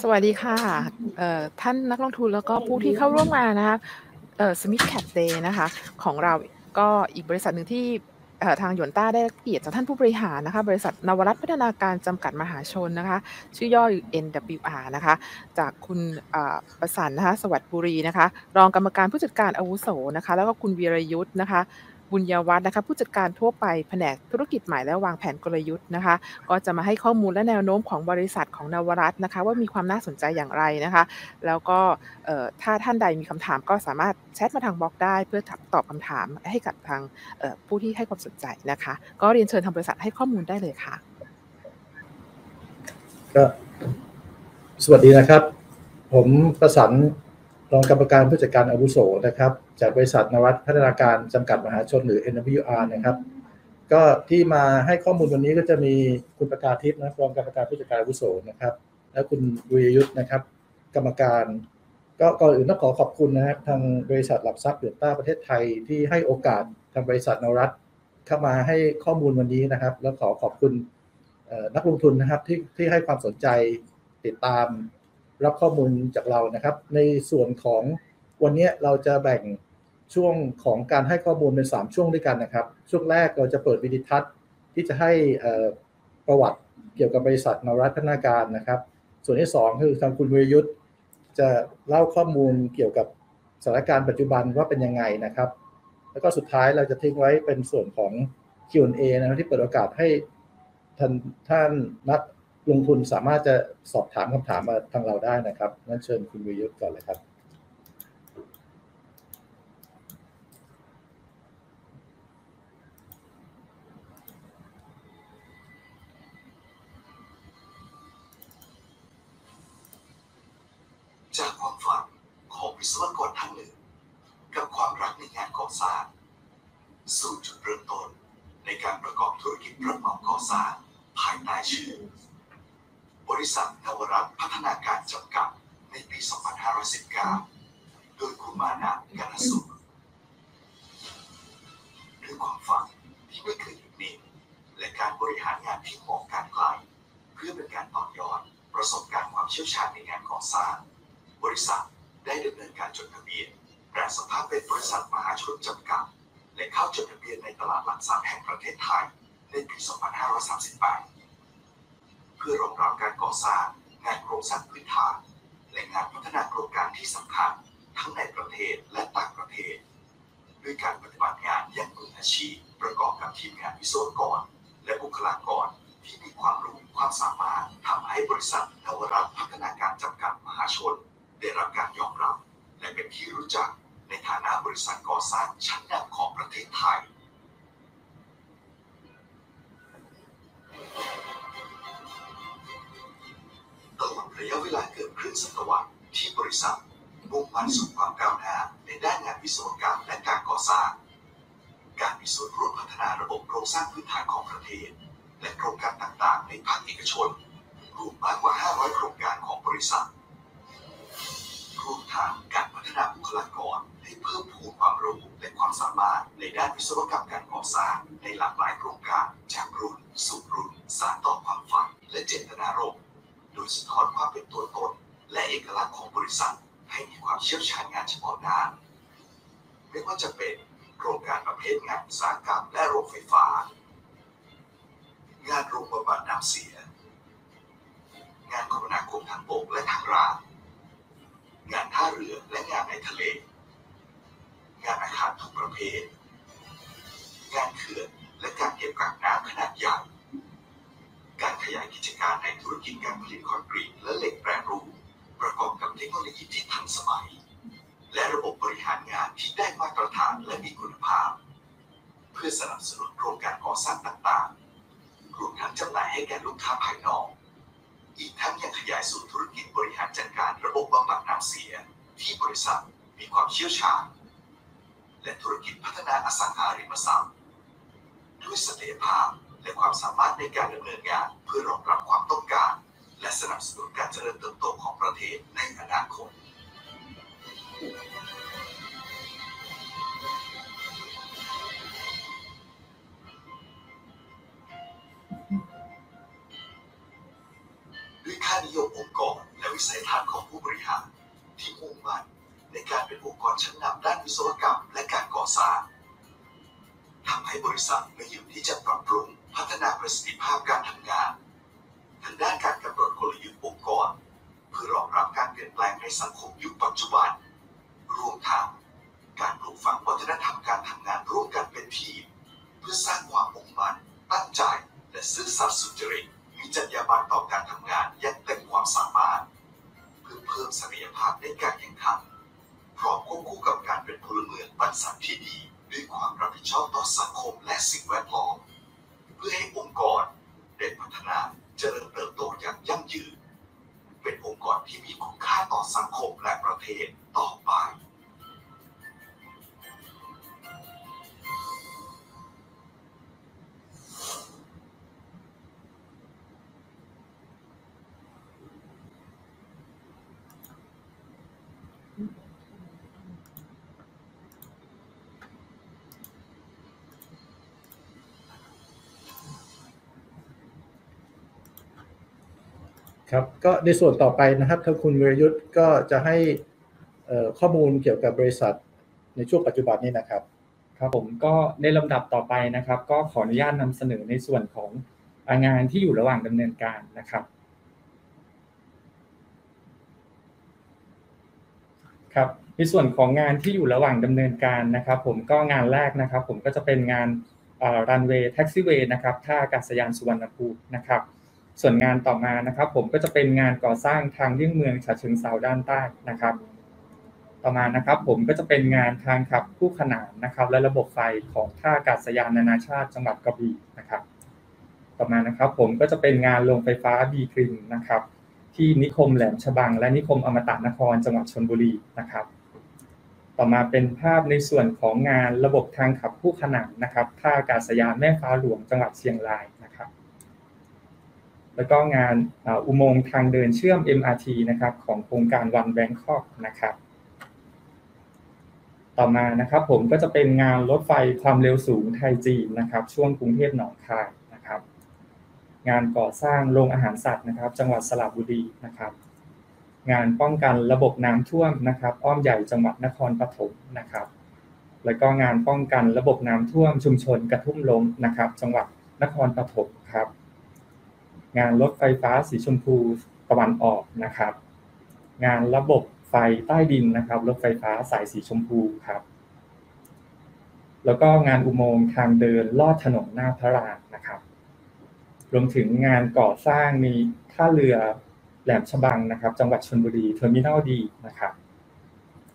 สวัสดีค่ะท่านนักลงทุนแล้วก็ผู้ที่เข้าร่วมงานนะคะเอ่อ Smith Cap Day นะคะของเราก็อีกบริษัทหนึ่งที่ทางหยวนต้าได้เกียรติจากท่านผู้บริหารนะคะ บริษัทนวรัตพัฒนาการจำกัดมหาชนนะคะ ชื่อย่อ NWR นะคะ จากคุณประสันนะคะ สวัสดิ์บุรีนะคะ รองกรรมการผู้จัดการอาวุโสนะคะ แล้วก็คุณวีรยุทธ์นะคะ บุญยวัฒน์นะคะผู้จัดการทั่วไปแผนกธุรกิจใหม่และวางแผนกลยุทธ์นะคะ ก็จะมาให้ข้อมูลและแนวโน้มของบริษัทของนวรัตน์นะคะ ว่ามีความน่าสนใจอย่างไรนะคะ แล้วก็ถ้าท่านใดมีคำถามก็สามารถแชทมาทางบล็อกได้ เพื่อตอบคำถามให้กับทางผู้ที่ให้ความสนใจนะคะ ก็เรียนเชิญทางบริษัทให้ข้อมูลได้เลยค่ะก็สวัสดีนะครับ ผมประสันรองกรรมการผู้จัดการอาวุโสนะครับ จากบริษัทนวัตพัฒนาการจำกัดมหาชนหรือ NWR นะครับ ก็ที่มาให้ข้อมูลวันนี้ก็จะมีคุณประกาทิพย์นะรองกรรมการผู้จัดการวุโสนะครับ และคุณวิยุทธ์นะครับ กรรมการ ก็ก่อนอื่นต้องขอขอบคุณนะครับทางบริษัทหลักทรัพย์เดือต้าประเทศไทยที่ให้โอกาสทางบริษัทนวัตเข้ามาให้ข้อมูลวันนี้นะครับ แล้วขอขอบคุณนักลงทุนนะครับที่ที่ให้ความสนใจติดตามรับข้อมูลจากเรานะครับ ในส่วนของวันนี้เราจะแบ่ง ช่วงของการให้ข้อมูลเป็น 3 ช่วงด้วยกันนะครับ ช่วงแรกเราจะเปิดวิดีทัศน์ที่จะให้ประวัติเกี่ยวกับบริษัทนรัตน์พัฒนาการนะครับ ส่วนที่ 2 คือทางคุณวิรยุทธ์จะเล่าข้อมูลเกี่ยวกับสถานการณ์ปัจจุบันว่าเป็นยังไงนะครับ แล้วก็สุดท้ายเราจะทิ้งไว้เป็นส่วนของ Q&A นะครับที่เปิดโอกาสให้ท่านท่านนักลงทุนสามารถจะสอบถามคำถามมาทางเราได้นะครับ งั้นเชิญคุณวิรยุทธ์ก่อนเลยครับ จากความฝันของวิศวกรท่านหนึ่ง กับความรักในงานก่อสร้าง สู่จุดเริ่มต้นในการประกอบธุรกิจรับเหมาก่อสร้างภายชื่อ บริษัทนวรัตน์พัฒนาการจำกัดในปี 2519 โดยคุณมานะกานสุขด้วยความฝันที่ไม่เคยหยุดนิ่งและการบริหารงานที่มองการไกล เพื่อเป็นการต่อยอดประสบการณ์ความเชี่ยวชาญในงานก่อสร้าง บริษัทได้ดำเนินการจดทะเบียนแปลสภาพเป็นบริษัทมหาชนจำกัดและเข้าจดทะเบียนในตลาดหลักทรัพย์แห่งประเทศไทยในปี 2538 เพื่อรองรับการก่อสร้าง งานโครงสร้างพื้นฐาน และงานพัฒนาโครงการที่สำคัญ ทั้งในประเทศและต่างประเทศ ด้วยการปฏิบัติงานอย่างมืออาชีพ ประกอบกับทีมงานวิศวกร และบุคลากรที่มีความรู้ความสามารถทำให้บริษัทนวรัตพัฒนาการจำกัดมหาชน ได้รับการยอมรับ และเป็นที่รู้จักในฐานะบริษัทก่อสร้างชั้นนำของประเทศไทย ตลอดระยะเวลาเกือบครึ่งศตวรรษที่บริษัทมุ่งมั่นสู่ความก้าวหน้าในด้านงานวิศวกรรมและการก่อสร้าง การมีส่วนร่วมพัฒนาระบบโครงสร้างพื้นฐานของประเทศ และโครงการต่างๆ ในภาคเอกชน รวมมากกว่า 500 โครงการของบริษัทรวมทั้งการพัฒนาบุคลากรให้เพิ่มพูนความรู้และความสามารถในด้านวิศวกรรมการก่อสร้างในหลากหลายโครงการจากรุ่นสู่รุ่นสานต่อความฝันและเจตนารมณ์ ดยสะท้อนความเป็นตัวตน และเอกลักษณ์ของบริษัท ให้มีความเชี่ยวชาญงานเฉพาะด้านไม่ว่าจะเป็นโครงการประเภทงานอุตสาหกรรมและโรงไฟฟ้า งานโรงบำบัดน้ำเสีย งานคมนาคมทางบกและทางราง งานท่าเรือและงานในทะเล งานอาคารทุกประเภท งานเขื่อนและการเก็บกักน้ำขนาดใหญ่ การขยาย การในธุรกิจการผลิตคอนกรีตและเหล็กแปรรูปประกอบกับเทคโนโลยีที่ทันสมัย และระบบบริหารงานที่ได้มาตรฐานและมีคุณภาพ เพื่อสนับสนุนโครงการก่อสร้างต่างๆรวมทั้งจำหน่ายให้แก่ลูกค้าภายนอก อีกทั้งยังขยายสู่ธุรกิจบริหารจัดการระบบบำบัดน้ำเสีย ที่บริษัทมีความเชี่ยวชาญ และธุรกิจพัฒนาอสังหาริมทรัพย์ด้วยศักยภาพ และความสามารถในการดำเนินงานเพื่อรองรับความต้องการ และสนับสนุนการเจริญเติบโตของประเทศในอนาคตด้วยค่านิยมองค์กรและวิวิสัยทัศน์ของผู้บริหาร ที่มุ่งมั่นในการเป็นองค์กรชั้นนำด้านวิศวกรรมและการก่อสร้างทำให้บริษัทไม่หยุดที่จะปรับปรุง พัฒนาประสิทธิภาพการทำงาน ทางด้านการกำหนดกลยุทธ์องค์กร เพื่อรองรับการเปลี่ยนแปลงในสังคมยุคปัจจุบัน รวมทั้งการปลูกฝังวัฒนธรรมการทำงานร่วมกันเป็นทีม เพื่อสร้างความมุ่งมั่นตั้งใจ และซื่อสัตย์สุจริตมีจรรยาบรรณต่อการทำงานอย่างเต็มความสามารถ เพื่อเพิ่มศักยภาพในการแข่งขันพร้อมควบคู่กับการเป็นพลเมืองบรรษัทที่ดี ด้วยความรับผิดชอบต่อสังคมและสิ่งแวดล้อม เพื่อให้องค์กรได้พัฒนาเจริญเติบโตอย่างยั่งยืน เป็นองค์กรที่มีคุณค่าต่อสังคมและประเทศต่อไป ครับก็ในส่วนต่อไปนะครับทางคุณวิรยุทธ์ก็จะให้ข้อมูลเกี่ยวกับบริษัทในช่วงปัจจุบันนี้นะครับ ครับผมก็ในลำดับต่อไปนะครับ ก็ขออนุญาตนำเสนอในส่วนของงานที่อยู่ระหว่างดำเนินการนะครับครับในส่วนของงานที่อยู่ระหว่างดำเนินการนะครับ ผมก็งานแรกนะครับ ผมก็จะเป็นงานรันเวย์แท็กซี่เวย์นะครับท่าอากาศยานสุวรรณภูมินะครับ ส่วนงานต่อมานะครับ ผมก็จะเป็นงานก่อสร้างทางเลี่ยงเมืองฉะเชิงเซาด้านใต้นะครับ ต่อมานะครับ ผมก็จะเป็นงานทางขับคู่ขนานนะครับ และระบบไฟของท่าอากาศยานนานาชาติจังหวัดกระบี่นะครับ ต่อมานะครับ ผมก็จะเป็นงานโรงไฟฟ้าบีกรินนะครับ ที่นิคมแหลมฉบัง และนิคมอมตะนครจังหวัดชลบุรีนะครับ ต่อมาเป็นภาพในส่วนของงานระบบทางขับคู่ขนานนะครับท่าอากาศยานแม่ฟ้าหลวงจังหวัดเชียงราย แล้วก็งานอุโมงค์ทางเดินเชื่อม MRT นะครับของโครงการวันแบงคอกนะครับ ต่อมานะครับผมก็จะเป็นงานรถไฟความเร็วสูงไทยจีนนะครับ ช่วงกรุงเทพหนองคายนะครับ งานก่อสร้างโรงอาหารสัตว์นะครับ จังหวัดสระบุรีนะครับ งานป้องกันระบบน้ำท่วมนะครับ อ้อมใหญ่จังหวัดนครปฐมนะครับ แล้วก็งานป้องกันระบบน้ำท่วมชุมชนกระทุ่มล้มนะครับ จังหวัดนครปฐมครับ งานรถไฟฟ้าสีชมพูตะวันออกนะครับ งานระบบไฟใต้ดินนะครับรถไฟฟ้าสายสีชมพูครับ แล้วก็งานอุโมงค์ทางเดินลอดถนนหน้าพระลานนะครับ รวมถึงงานก่อสร้างมีท่าเรือแหลมฉบังนะครับ จังหวัดชลบุรี terminal D นะครับ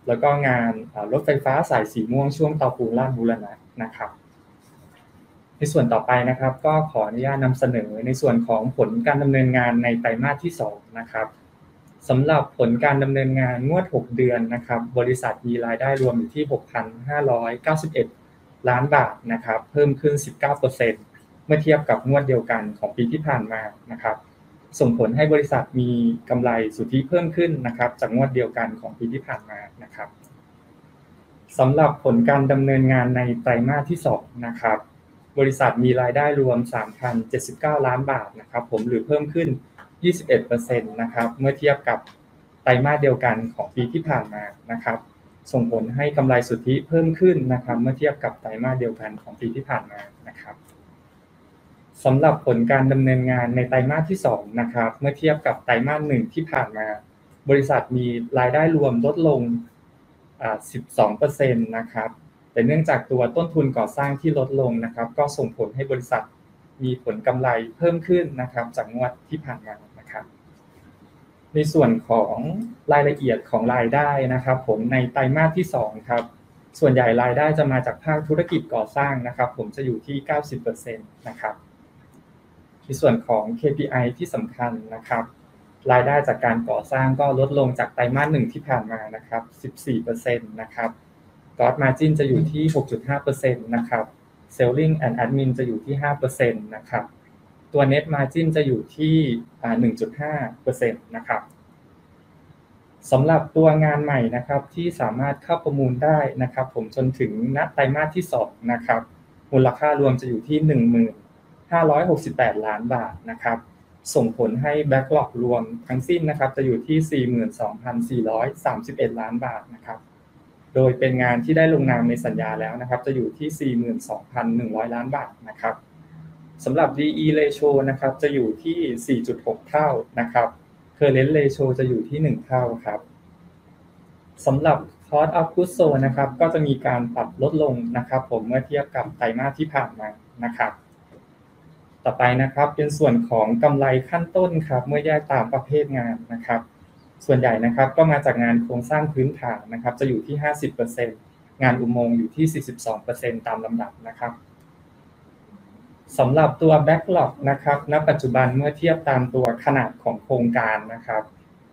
แล้วก็งานรถไฟฟ้าสายสีม่วงช่วงเตาปูนลาดบุรณะนะครับ ในส่วนต่อไปนะครับ ก็ขออนุญาตนำเสนอในส่วนของผลการดำเนินงานในไตรมาสที่2นะครับสำหรับผลการดำเนินงานงวด 6 เดือนนะครับ บริษัทมีรายได้รวมอยู่ที่ 6,591 ล้านบาทนะครับ เพิ่มขึ้น 19%เมื่อเทียบกับงวดเดียวกันของปีที่ผ่านมานะครับ ส่งผลให้บริษัทมีกำไรสุทธิเพิ่มขึ้นนะครับ จากงวดเดียวกันของปีที่ผ่านมานะครับสำหรับผลการดำเนินงานในไตรมาสที่2นะครับ บริษัทมีรายได้รวม 3,079 ล้านบาทนะครับผมหรือเพิ่มขึ้น 21%นะครับเมื่อเทียบกับไตรมาสเดียวกันของปีที่ผ่านมานะครับ ส่งผลให้กำไรสุทธิเพิ่มขึ้นนะครับ เมื่อเทียบกับไตรมาสเดียวกันของปีที่ผ่านมานะครับสำหรับผลการดำเนินงานในไตรมาสที่2นะครับ เมื่อเทียบกับไตรมาสหนึ่งที่ผ่านมา บริษัทมีรายได้รวมลดลง 12%นะครับ แต่เนื่องจากตัวต้นทุนก่อสร้างที่ลดลงนะครับ ก็ส่งผลให้บริษัทมีผลกำไรเพิ่มขึ้นนะครับจากงวดที่ผ่านมานะครับ ในส่วนของรายละเอียดของรายได้นะครับ ผมในไตรมาสที่2ครับส่วนใหญ่รายได้จะมาจากภาคธุรกิจก่อสร้างนะครับ ผมจะอยู่ที่ 90%นะครับในส่วนของ KPI ที่สำคัญนะครับ รายได้จากการก่อสร้างก็ลดลงจากไตรมาสหนึ่งที่ผ่านมานะครับ 14%นะครับ Gross Margin จะอยู่ที่ 6.5%นะครับ Selling and Admin จะอยู่ที่ 5%นะครับ ตัว Net Margin จะอยู่ที่ 1.5%นะครับสำหรับตัวงานใหม่นะครับที่สามารถเข้าประมูลได้นะครับ ผมจนถึงณไตรมาสที่2นะครับมูลค่ารวมจะอยู่ที่ 1568 ล้านบาทนะครับ ส่งผลให้แบ็กหลอกรวมทั้งสิ้นนะครับ จะอยู่ที่ 42,431 ล้านบาทนะครับ โดยเป็นงานที่ได้ลงนามในสัญญาแล้วนะครับ จะอยู่ที่ 42,100 ล้านบาทนะครับสำหรับ DE ratio นะครับ จะอยู่ที่ 4.6 เท่านะครับ current ratio จะอยู่ที่ 1 เท่าครับสำหรับ cost of goods sold นะครับ ก็จะมีการปรับลดลงนะครับ ผมเมื่อเทียบกับไตรมาสที่ผ่านมานะครับ ต่อไปนะครับเป็นส่วนของกำไรขั้นต้นครับ เมื่อแยกตามประเภทงานนะครับ ส่วนใหญ่นะครับก็มาจากงานโครงสร้างพื้นฐานนะครับจะอยู่ที่ 50%งานอุโมงค์อยู่ที่ 42%ตามลำดับนะครับสำหรับตัว backlog นะครับ ณ ปัจจุบันเมื่อเทียบตามตัวขนาดของโครงการนะครับ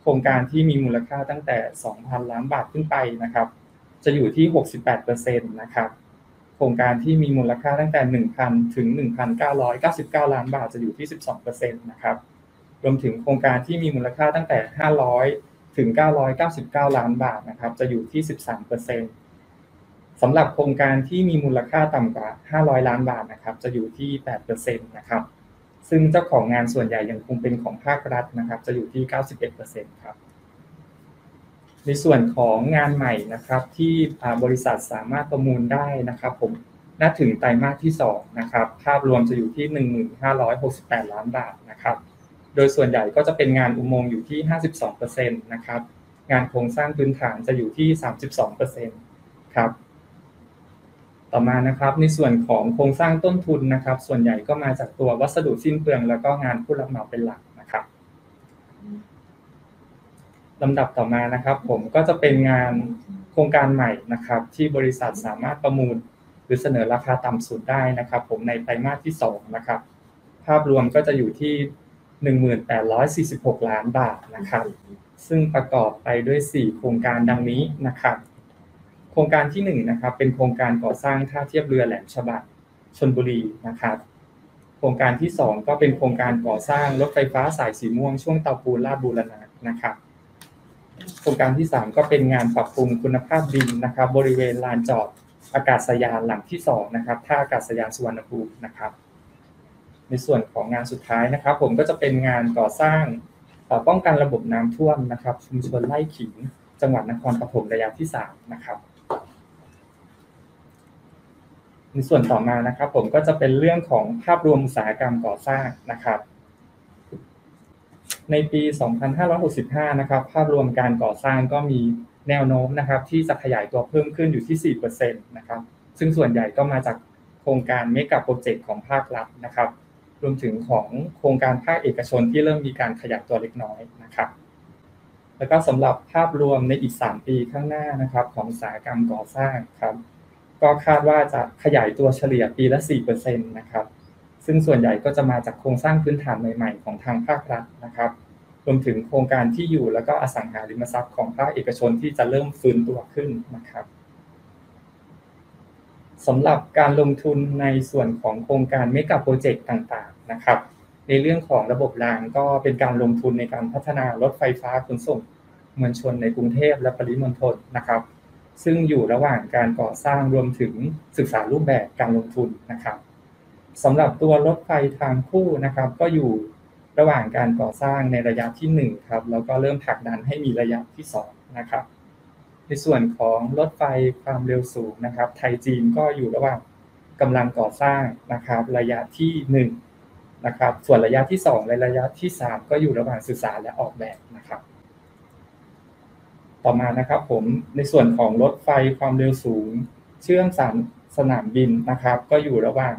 โครงการที่มีมูลค่าตั้งแต่ 2,000 ล้านบาทขึ้นไปนะครับ จะอยู่ที่ 68%นะครับ โครงการที่มีมูลค่าตั้งแต่ 1,000 ถึง 1,999 ล้านบาทจะอยู่ที่ 12%นะครับ รวมถึงโครงการที่มีมูลค่าตั้งแต่ 500 ถึง 999 ล้านบาทนะครับ จะอยู่ที่ 13%สำหรับโครงการที่มีมูลค่าต่ำกว่า 500 ล้านบาทนะครับ จะอยู่ที่ 8%นะครับ ซึ่งเจ้าของงานส่วนใหญ่ยังคงเป็นของภาครัฐนะครับ จะอยู่ที่ 91%ครับ ในส่วนของงานใหม่นะครับที่บริษัทสามารถประมูลได้นะครับผมน่าถึงไตรมาสที่2นะครับ ภาพรวมจะอยู่ที่ 1,568 ล้านบาทนะครับ โดยส่วนใหญ่ก็จะเป็นงานอุโมงค์อยู่ที่ 52%นะครับ งานโครงสร้างพื้นฐานจะอยู่ที่ 32%ครับ ต่อมานะครับในส่วนของโครงสร้างต้นทุนนะครับ ส่วนใหญ่ก็มาจากตัววัสดุสิ้นเปลือง แล้วก็งานผู้รับเหมาเป็นหลักนะครับลำดับต่อมานะครับ ผมก็จะเป็นงานโครงการใหม่นะครับ ที่บริษัทสามารถประมูลหรือเสนอราคาต่ำสุดได้นะครับ ผมในไตรมาสที่2นะครับ ภาพรวมก็จะอยู่ที่ 1846 ล้านบาทนะครับ ซึ่งประกอบไปด้วย 4 โครงการดังนี้นะครับ โครงการที่1นะครับ เป็นโครงการก่อสร้างท่าเทียบเรือแหลมฉบังชนบุรีนะครับ โครงการที่ 2 ก็เป็นโครงการก่อสร้างรถไฟฟ้าสายสีม่วงช่วงเตาปูนลาดบูรณะนะครับ โครงการที่ 3 ก็เป็นงานปรับปรุงคุณภาพดินนะครับ บริเวณลานจอดอากาศยานหลังที่2นะครับท่าอากาศยานสุวรรณภูมินะครับ ในส่วนของงานสุดท้ายนะครับ ผมก็จะเป็นงานก่อสร้างป้องกันระบบน้ำท่วมนะครับ ชุมชนไร่ขิง จังหวัดนครปฐมระยะที่3นะครับ ในส่วนต่อมานะครับ ผมก็จะเป็นเรื่องของภาพรวมอุตสาหกรรมก่อสร้างนะครับ ในปี 2565 นะครับ ภาพรวมการก่อสร้างก็มีแนวโน้มนะครับ ที่จะขยายตัวเพิ่มขึ้นอยู่ที่ 4%นะครับ ซึ่งส่วนใหญ่ก็มาจากโครงการเมกะโปรเจกต์ของภาครัฐนะครับ รวมถึงของโครงการภาคเอกชนที่เริ่มมีการขยายตัวเล็กน้อยนะครับ แล้วก็สำหรับภาพรวมในอีก 3 ปีข้างหน้านะครับ ของอุตสาหกรรมก่อสร้างครับ ก็คาดว่าจะขยายตัวเฉลี่ยปีละ4%นะครับ ซึ่งส่วนใหญ่ก็จะมาจากโครงสร้างพื้นฐานใหม่ๆ ของทางภาครัฐนะครับรวมถึงโครงการที่อยู่แล้วก็อสังหาริมทรัพย์ของภาคเอกชนที่จะเริ่มฟื้นตัวขึ้นนะครับ สำหรับการลงทุนในส่วนของโครงการเมกะโปรเจกต์ต่างๆนะครับ ในเรื่องของระบบรางก็เป็นการลงทุนในการพัฒนารถไฟฟ้าขนส่งมวลชนในกรุงเทพและปริมณฑลนะครับ ซึ่งอยู่ระหว่างการก่อสร้างรวมถึงศึกษารูปแบบการลงทุนนะครับสำหรับตัวรถไฟทางคู่นะครับ ก็อยู่ระหว่างการก่อสร้างในระยะที่1ครับแล้วก็เริ่มผลักดันให้มีระยะที่2นะครับ ในส่วนของรถไฟความเร็วสูงนะครับ ไทยจีนก็อยู่ระหว่างกำลังก่อสร้างนะครับ ระยะที่1นะครับส่วนระยะที่ 2 และระยะที่ 3 ก็อยู่ระหว่างศึกษาและออกแบบนะครับ ต่อมานะครับผมในส่วนของรถไฟความเร็วสูง เชื่อมสามสนามบินนะครับ ก็อยู่ระหว่าง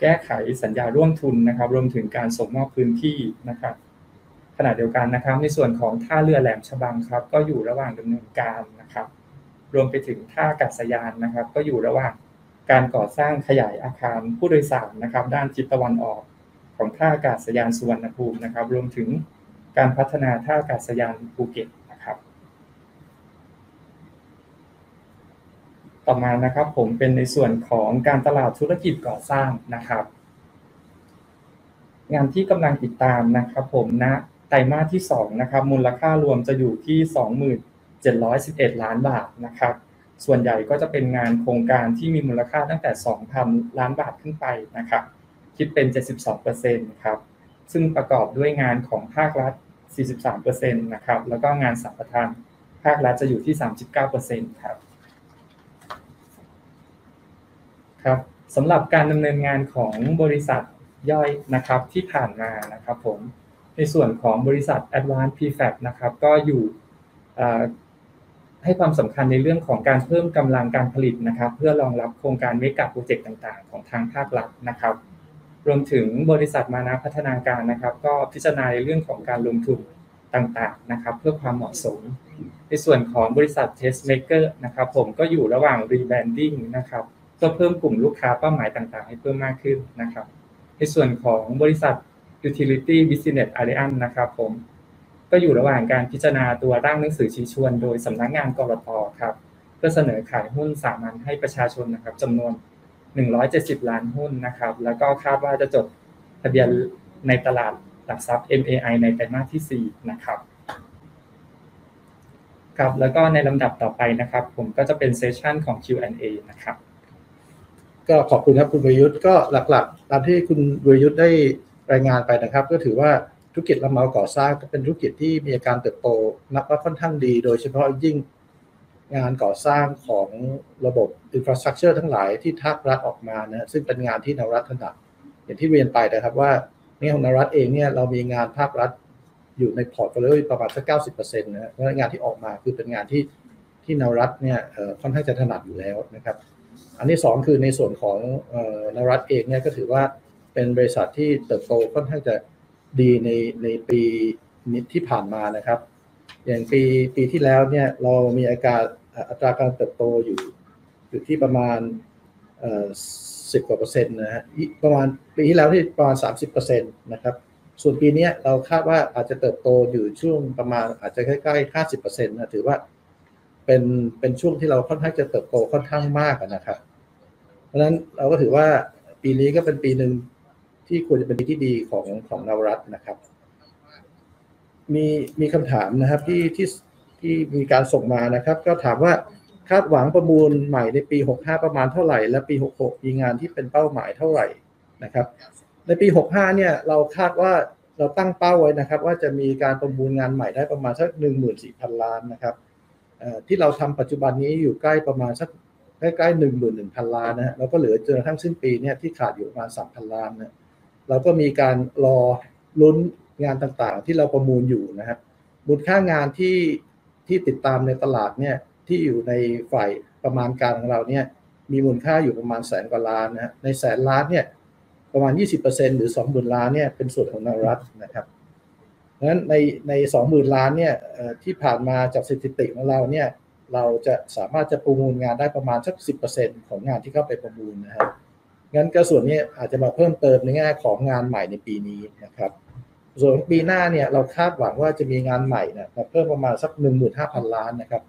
แก้ไขสัญญาร่วมทุนนะครับ รวมถึงการส่งมอบพื้นที่นะครับ ขณะเดียวกันนะครับ ในส่วนของท่าเรือแหลมฉบังครับ ก็อยู่ระหว่างดำเนินการนะครับ รวมไปถึงท่าอากาศยานนะครับ ก็อยู่ระหว่างการก่อสร้างขยายอาคารผู้โดยสารนะครับ ด้านทิศตะวันออกของท่าอากาศยานสุวรรณภูมินะครับ รวมถึงการพัฒนาท่าอากาศยานภูเก็ตนะครับ ต่อมานะครับผมเป็นในส่วนของการตลาดธุรกิจก่อสร้างนะครับ งานที่กำลังติดตามนะครับผมณนะ ไตรมาสที่2นะครับมูลค่ารวมจะอยู่ที่ 2711 ล้านบาทนะครับ ส่วนใหญ่ก็จะเป็นงานโครงการที่มีมูลค่าตั้งแต่ 2,000 ล้านบาทขึ้นไปนะครับ คิดเป็น 72%ครับ ซึ่งประกอบด้วยงานของภาครัฐ 43%นะครับ แล้วก็งานสัมปทานภาครัฐจะอยู่ที่ 39%ครับ ครับสำหรับการดำเนินงานของบริษัทย่อยนะครับที่ผ่านมานะครับผม ในส่วนของบริษัท Advanced Prefab นะครับ ก็อยู่ให้ความสำคัญในเรื่องของการเพิ่มกำลังการผลิตนะครับ เพื่อรองรับโครงการเมกะโปรเจกต์ต่างๆ ของทางภาครัฐนะครับ รวมถึงบริษัทมานะพัฒนาการนะครับ ก็พิจารณาในเรื่องของการลงทุนต่างๆนะครับ เพื่อความเหมาะสม ในส่วนของบริษัท Test Maker นะครับ ผมก็อยู่ระหว่าง rebranding นะครับเพื่อเพิ่มกลุ่มลูกค้าเป้าหมายต่างๆ ให้เพิ่มมากขึ้นนะครับ ในส่วนของบริษัท Utility Business Alliance นะครับผมก็อยู่ระหว่างการพิจารณาตัวร่างหนังสือชี้ชวน โดยสำนักงานกรตครับเพื่อเสนอขายหุ้นสามัญให้ประชาชนนะครับจำนวน 170 ล้านหุ้นนะครับ แล้วก็คาดว่าจะจดทะเบียนในตลาดหลักทรัพย์ MAI ในไตรมาสที่ 4 นะครับครับแล้วก็ในลำดับต่อไปนะครับ ผมก็จะเป็นเซสชันของ Q&A นะครับ ก็ขอบคุณครับคุณวรยุทธ์ก็หลักๆตามที่คุณวรยุทธ์ได้ รายงานไปนะครับ ก็ถือว่าธุรกิจรับเหมาก่อสร้างก็เป็นธุรกิจที่มีอัตราการเติบโตนับว่าค่อนข้างดี โดยเฉพาะยิ่งงานก่อสร้างของระบบ infrastructure ทั้งหลายที่ภาครัฐออกมานะซึ่งเป็นงานที่นวรัตน์ถนัดอย่างที่เรียนไปนะครับว่านี่ของนวรัตน์เองเนี่ยเรามีงานภาครัฐอยู่ใน portfolio ประมาณสักเก้าสิบเปอร์เซ็นต์นะเพราะงานที่ออกมาคือเป็นงานที่ที่นรัฐเนี่ยค่อนข้างจะถนัดอยู่แล้วนะครับ อันที่สองคือในส่วนของนรัฐเองเนี่ยก็ถือว่า เป็นบริษัทที่เติบโตค่อนข้างจะดีในในปีนิดที่ผ่านมานะครับ อย่างปีปีที่แล้วเนี่ยเรามีอาการอัตราการเติบโตอยู่อยู่ที่ประมาณสิบกว่าเปอร์เซ็นต์นะฮะประมาณปีที่แล้วที่ประมาณสามสิบเปอร์เซ็นต์นะครับ ส่วนปีนี้เราคาดว่าอาจจะเติบโตอยู่ช่วงประมาณอาจจะใกล้ๆห้าสิบเปอร์เซ็นต์นะถือว่าเป็นเป็นช่วงที่เราค่อนข้างจะเติบโตค่อนข้างมากนะครับ เพราะฉะนั้นเราก็ถือว่าปีนี้ก็เป็นปีหนึ่ง ที่ควรจะเป็นที่ดีของของนวรัฐนะครับ มีมีคำถามนะครับที่ที่ที่มีการส่งมานะครับ ก็ถามว่าคาดหวังประมูลใหม่ในปี 65 ประมาณเท่าไหร่ และปี 66 มีงานที่เป็นเป้าหมายเท่าไหร่นะครับ ในปี 65 เนี่ยเราคาดว่าเราตั้งเป้าไว้นะครับ ว่าจะมีการประมูลงานใหม่ได้ประมาณสัก 14,000 ล้านนะครับที่เราทำปัจจุบันนี้อยู่ใกล้ประมาณสักใกล้ๆหนึ่งหมื่นหนึ่งพันล้านนะฮะเราก็เหลือจนกระทั่งสิ้นปีเนี่ยที่ขาดอยู่ประมาณสามพันล้านนะ เราก็มีการรอลุ้นงานต่างๆ ที่เราประมูลอยู่นะครับมูลค่างานที่ที่ติดตามในตลาดเนี่ยที่อยู่ในฝ่ายประมาณการของเราเนี่ยมีมูลค่าอยู่ประมาณแสนกว่าล้านนะในแสนล้านเนี่ยประมาณ 20%หรือ 20,000 ล้านเนี่ยเป็นส่วนของนรัฐนะครับเพราะฉะนั้นในใน 20,000 ล้านเนี่ยที่ผ่านมาจากสถิติของเราเนี่ยเราจะสามารถจะประมูลงานได้ประมาณสัก 10%ของงานที่เข้าไปประมูลนะครับ งั้นก็ส่วนนี้อาจจะมาเพิ่มเติมในแง่ของงานใหม่ในปีนี้นะครับ ส่วนปีหน้าเนี่ยเราคาดหวังว่าจะมีงานใหม่นะมาเพิ่มประมาณสัก 15,000 ล้านนะครับ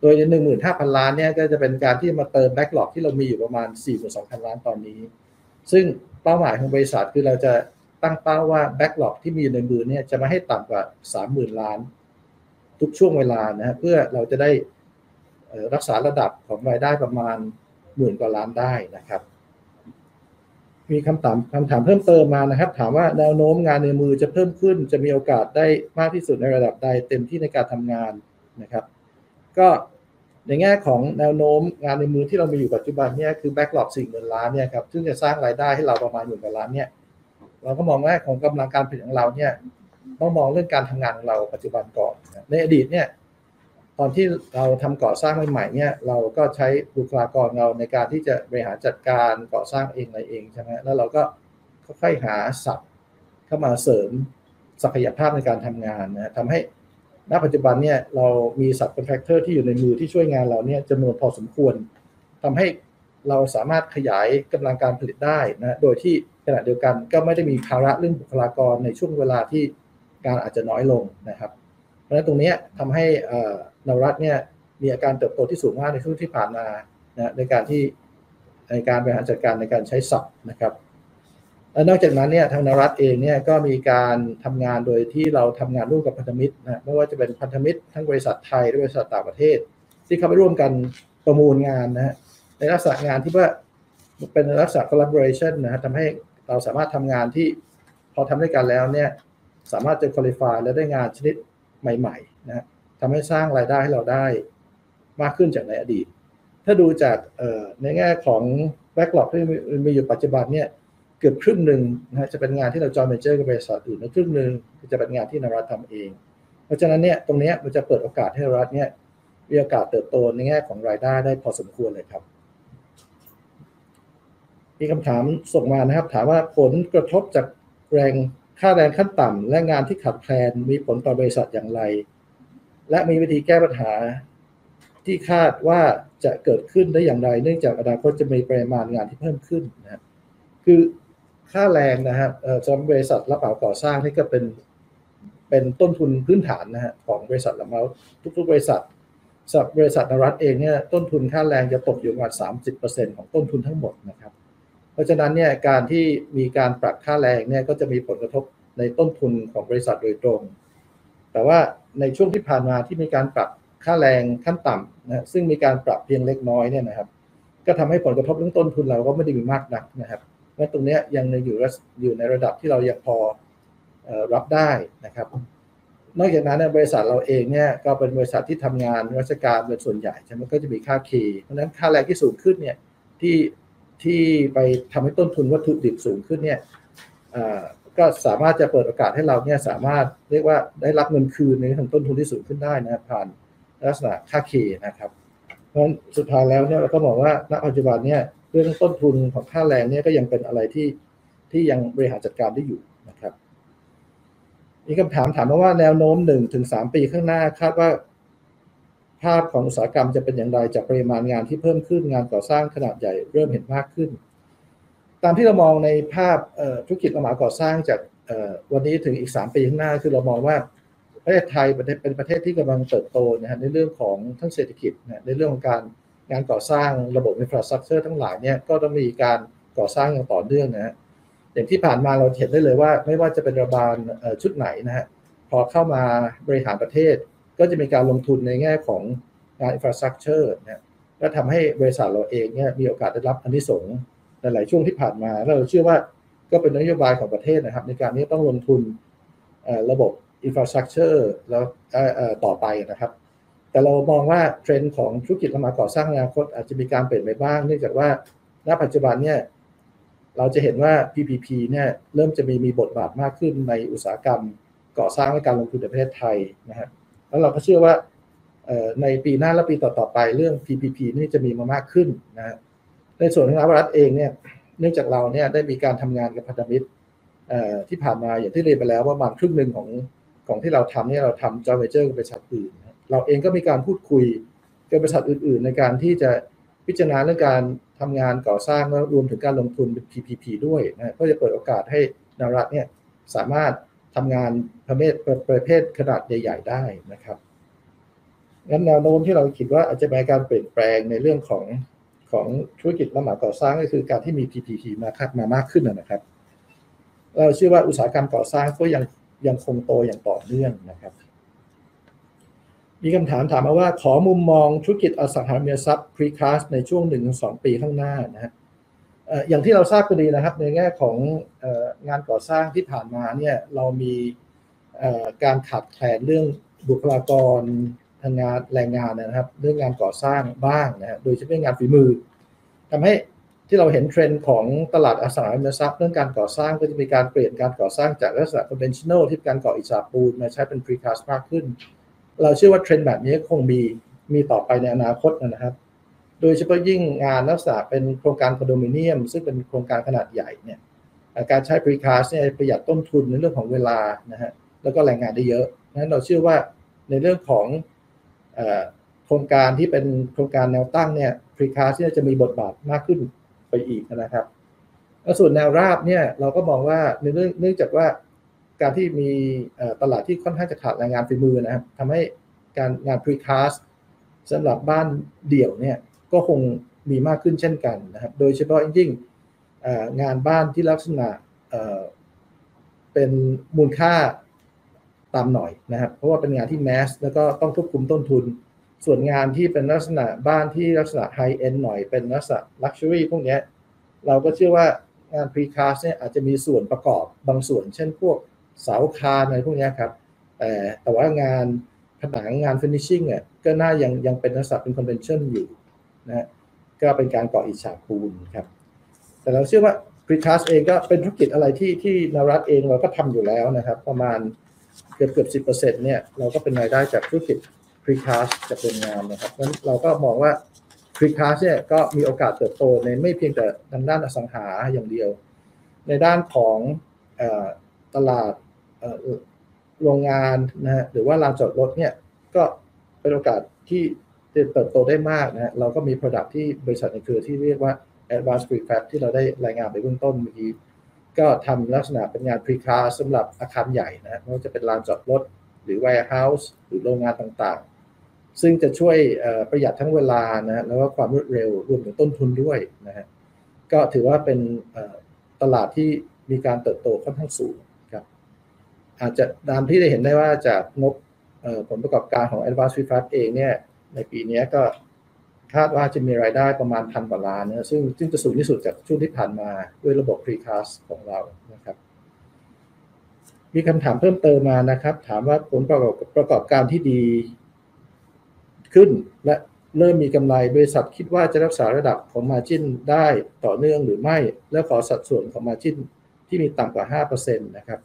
โดยใน 15,000 ล้านเนี่ยก็จะเป็นการที่มาเติมแบ็กหลอกที่เรามีอยู่ประมาณ 42,000 ล้านตอนนี้ ซึ่งเป้าหมายของบริษัทคือเราจะตั้งเป้าว่าแบ็กหลอกที่มีอยู่ในมือเนี่ยจะไม่ให้ต่ำกว่า 30,000 ล้าน ทุกช่วงเวลานะเพื่อเราจะได้รักษาระดับของรายได้ประมาณหมื่นกว่าล้านได้นะครับ มีคำถามคำถามเพิ่มเติมมานะครับ ถามว่าแนวโน้มงานในมือจะเพิ่มขึ้น จะมีโอกาสได้มากที่สุดในระดับใดเต็มที่ในการทำงานนะครับ ก็ในแง่ของแนวโน้มงานในมือที่เรามีอยู่ปัจจุบันเนี่ยคือแบ็กหลอกสี่หมื่นล้านเนี่ยครับซึ่งจะสร้างรายได้ให้เราประมาณหมื่นกว่าล้านเนี่ยเราก็มองว่าของกำลังการผลิตของเราเนี่ยต้องมองเรื่องการทำงานของเราปัจจุบันก่อน ในอดีตเนี่ย ตอนที่เราทำก่อสร้างใหม่ๆเนี่ยเราก็ใช้บุคลากรเราในการที่จะบริหารจัดการก่อสร้างเองอะไรเองใช่ไหมแล้วเราก็ค่อยๆหาสับเข้ามาเสริมศักยภาพในการทำงานนะทำให้ณปัจจุบันเนี่ยเรามีสับคอนแทคเตอร์ที่อยู่ในมือที่ช่วยงานเราเนี่ยจำนวนพอสมควรทำให้เราสามารถขยายกำลังการผลิตได้นะโดยที่ขณะเดียวกันก็ไม่ได้มีภาระเรื่องบุคลากรในช่วงเวลาที่การอาจจะน้อยลงนะครับ เพราะฉะนั้นตรงนี้ทำให้ นวรัฐเนี่ยมีอาการเติบโตที่สูงมากในช่วงที่ผ่านมานะในการที่ในการบริหารจัดการในการใช้ศัพท์นะครับและนอกจากนั้นเนี่ยทางนรัฐเองเนี่ยก็มีการทำงานโดยที่เราทำงานร่วมกับพันธมิตรนะไม่ว่าจะเป็นพันธมิตรทั้งบริษัทไทยและบริษัทต่างประเทศ ที่เข้าไปร่วมกันประมูลงานนะฮะในลักษณะงานที่ว่าเป็นลักษณะ collaboration นะฮะทำให้เราสามารถทำงานที่พอทำด้วยกันแล้วเนี่ยสามารถจะคุริฟายและได้งานชนิดใหม่ๆนะฮะ ทำให้สร้างรายได้ให้เราได้มากขึ้นจากในอดีต ถ้าดูจากในแง่ของ backlog ที่มีอยู่ปัจจุบันเนี่ยเกือบครึ่งหนึ่งนะฮะจะเป็นงานที่เราจอยเมเจอร์กับบริษัทอื่นและครึ่งหนึ่งจะเป็นงานที่นรัฐทำเอง เพราะฉะนั้นเนี่ยตรงนี้มันจะเปิดโอกาสให้รัฐเนี่ยมีโอกาสเติบโตในแง่ของรายได้ได้พอสมควรเลยครับมีคำถามส่งมานะครับ ถามว่าผลกระทบจากแรงค่าแรงขั้นต่ำและงานที่ขาดแคลนมีผลต่อบริษัทอย่างไร และมีวิธีแก้ปัญหาที่คาดว่าจะเกิดขึ้นได้อย่างไร เนื่องจากอนาคตจะมีปริมาณงานที่เพิ่มขึ้นนะครับคือค่าแรงนะครับสำหรับบริษัทรับเหมาก่อสร้างนี่ก็เป็นเป็นต้นทุนพื้นฐานนะฮะของบริษัทรับเหมาทุก ๆ บริษัทสำหรับบริษัทนรัฐเองเนี่ยต้นทุนค่าแรงจะตกอยู่ประมาณสามสิบเปอร์เซ็นของต้นทุนทั้งหมดนะครับ เพราะฉะนั้นเนี่ยการที่มีการปรับค่าแรงเนี่ยก็จะมีผลกระทบในต้นทุนของบริษัทโดยตรง แต่ว่า ในช่วงที่ผ่านมาที่มีการปรับค่าแรงขั้นต่ำนะซึ่งมีการปรับเพียงเล็กน้อยเนี่ยนะครับ ก็ทำให้ผลกระทบเรื่องต้นทุนเราก็ไม่ได้มีมากนักนะครับเพราะตรงนี้ยังอยู่อยู่ในระดับที่เรายังพอรับได้นะครับ นอกจากนั้นบริษัทเราเองเนี่ยก็เป็นบริษัทที่ทำงานราชการเป็นส่วนใหญ่ใช่ไหมก็จะมีค่าเคเพราะฉะนั้นค่าแรงที่สูงขึ้นเนี่ยที่ที่ไปทำให้ต้นทุนวัตถุดิบสูงขึ้นเนี่ย ก็สามารถจะเปิดโอกาสให้เราเนี่ยสามารถเรียกว่าได้รับเงินคืนในทางต้นทุนที่สูงขึ้นได้นะผ่านลักษณะค่าเคนะครับ เพราะฉะนั้นสุดท้ายแล้วเนี่ยเราก็บอกว่าณปัจจุบันเนี่ยเรื่องต้นทุนของค่าแรงเนี่ยก็ยังเป็นอะไรที่ที่ยังบริหารจัดการได้อยู่นะครับมีคำถามถามมาว่าแนวโน้มหนึ่งถึงสามปีข้างหน้าคาดว่า ภาพของอุตสาหกรรมจะเป็นอย่างไรจากปริมาณงานที่เพิ่มขึ้นงานก่อสร้างขนาดใหญ่เริ่มเห็นมากขึ้น ตามที่เรามองในภาพธุรกิจละหมาก่อสร้างจากวันนี้ถึงอีกสามปีข้างหน้า คือเรามองว่าประเทศไทยเป็นประเทศที่กำลังเติบโตนะฮะในเรื่องของทั้งเศรษฐกิจนะในเรื่องของการงานก่อสร้างระบบ infrastructure ทั้งหลายเนี่ยก็ต้องมีการก่อสร้างอย่างต่อเนื่องนะฮะอย่างที่ผ่านมาเราเห็นได้เลยว่า ไม่ว่าจะเป็นรัฐบาลชุดไหนนะฮะพอเข้ามาบริหารประเทศ ก็จะมีการลงทุนในแง่ของงาน infrastructure นะและทำให้บริษัทเราเองเนี่ยมีโอกาสได้รับอานิสงส์ หลายช่วงที่ผ่านมา เราเชื่อว่าก็เป็นนโยบายของประเทศนะครับ ในการนี้ต้องลงทุนระบบ infrastructure แล้วต่อไปนะครับ แต่เรามองว่าเทรนด์ของธุรกิจรับเหมาก่อสร้างอนาคตอาจจะมีการเปลี่ยนไปบ้าง เนื่องจากว่าณปัจจุบันเนี่ยเราจะเห็นว่า PPP เนี่ยเริ่มจะมีมีบทบาทมากขึ้นในอุตสาหกรรมก่อสร้างและการลงทุนในประเทศไทยนะครับแล้วเราก็เชื่อว่าในปีหน้าและปีต่อ ๆ ไปเรื่อง PPP นี่จะมีมามากขึ้นนะ ในส่วนของรัฐเองเนี่ยเนื่องจากเราเนี่ยได้มีการทำงานกับพันธมิตรที่ผ่านมาอย่างที่เรียนไปแล้วว่าประมาณครึ่งหนึ่งของของที่เราทำเนี่ยเราทำจอยเวเจอร์กับบริษัทอื่น เราเองก็มีการพูดคุยกับบริษัทอื่น ๆ ในการที่จะพิจารณาเรื่องการทำงานก่อสร้างแล้วรวมถึงการลงทุนเป็น PPP ด้วยนะก็จะเปิดโอกาสให้นารัฐเนี่ยสามารถทำงานประเภทประเภทขนาดใหญ่ ๆ ได้นะครับงั้นแนวโน้มที่เราคิดว่าอาจจะมีการเปลี่ยนแปลงในเรื่องของ ของธุรกิจละหมาก่อสร้างก็คือการที่มี PPP มาคัดมามากขึ้นนะครับ เราเชื่อว่าอุตสาหกรรมก่อสร้างก็ยังยังคงโตอย่างต่อเนื่องนะครับ มีคำถามถามมาว่าขอมุมมองธุรกิจอสังหาริมทรัพย์ precast ในช่วงหนึ่งสองปีข้างหน้านะฮะอย่างที่เราทราบกันดีนะครับ ในแง่ของงานก่อสร้างที่ผ่านมาเนี่ยเรามีการขาดแคลนเรื่องบุคลากร ทางงานแรงงานนะครับ เรื่องงานก่อสร้างบ้างนะฮะโดยเฉพาะงานฝีมือทำให้ที่เราเห็นเทรนด์ของตลาดอสังหาริมทรัพย์เรื่องการก่อสร้างก็จะมีการเปลี่ยนการก่อสร้างจากลักษณะ conventional ที่การก่ออิฐาปูนมาใช้เป็น precast มากขึ้น เราเชื่อว่าเทรนด์แบบนี้คงมีมีต่อไปในอนาคตนะครับ โดยเฉพาะยิ่งงานลักษณะเป็นโครงการคอนโดมิเนียม ซึ่งเป็นโครงการขนาดใหญ่เนี่ยการใช้ precast เนี่ยประหยัดต้นทุนในเรื่องของเวลานะฮะแล้วก็แรงงานได้เยอะนั้นเราเชื่อว่าในเรื่องของ โครงการที่เป็นโครงการแนวตั้งเนี่ย precast เนี่ยจะมีบทบาทมากขึ้นไปอีกนะครับแล้วส่วนแนวราบเนี่ยเราก็มองว่าเนื่องเนื่องจากว่าการที่มีตลาดที่ค่อนข้างจะขาดแรงงานฝีมือนะครับทำให้การงาน precast สำหรับบ้านเดี่ยวเนี่ยก็คงมีมากขึ้นเช่นกันนะครับ โดยเฉพาะยิ่งงานบ้านที่ลักษณะเป็นมูลค่า ตามหน่อยนะครับ เพราะว่าเป็นงานที่แมสแล้วก็ต้องควบคุมต้นทุน ส่วนงานที่เป็นลักษณะบ้านที่ลักษณะไฮเอ็นหน่อยเป็นลักษณะลักชัวรี่พวกนี้เราก็เชื่อว่างาน precast เนี่ยอาจจะมีส่วนประกอบบางส่วน เช่นพวกเสาคานอะไรพวกนี้ครับแต่แต่ว่างานผนังงาน finishing เนี่ยก็น่ายังยังเป็นลักษณะเป็น convention อยู่นะก็เป็นการก่ออิฐฉาบปูนครับ แต่เราเชื่อว่า precast เองก็เป็นธุรกิจอะไรที่ที่นารัฐเองเราก็ทำอยู่แล้วนะครับ ประมาณ เกือบเกือบสิบเปอร์เซ็นต์เนี่ยเราก็เป็นรายได้จากธุรกิจ precast จากโรงงานนะครับนั้นเราก็มองว่า precast เนี่ยก็มีโอกาสเติบโตในไม่เพียงแต่ทางด้านอสังหาอย่างเดียว ในด้านของอตลาดโรงงานนะฮะหรือว่าลานจอดรถเนี่ยก็เป็นโอกาสที่จะเติบโตได้มากนะฮะเราก็มี Product ที่บริษัทในเครือที่เรียกว่า Advanced Prefab ที่เราได้รายงานไปเบื้องต้นเมื่อกี้ ก็ทำลักษณะเป็นงาน precast สำหรับอาคารใหญ่นะไม่ว่าจะเป็นลานจอดรถ หรือ warehouse หรือโรงงานต่างๆ ซึ่งจะช่วยประหยัดทั้งเวลานะแล้วก็ความรวดเร็วรวมถึงต้นทุนด้วยนะฮะก็ถือว่าเป็นตลาดที่มีการเติบโตค่อนข้างสูงครับอาจจะตามที่ได้เห็นได้ว่าจากงบผลประกอบการของ Advanced Prefab เองเนี่ยในปีนี้ก็ คาดว่าจะมีรายได้ประมาณพันกว่าล้านนะซึ่งซึ่งจะสูงที่สุดจากช่วงที่ผ่านมาด้วยระบบ Precast ของเรานะครับ มีคำถามเพิ่มเติมมานะครับ ถามว่าผลประกอบประกอบการที่ดีขึ้น และเริ่มมีกำไรบริษัทคิดว่าจะรักษาระดับของ Margin ได้ต่อเนื่องหรือไม่ และขอสัดส่วนของ Margin ที่มีต่ำกว่า 5%นะครับ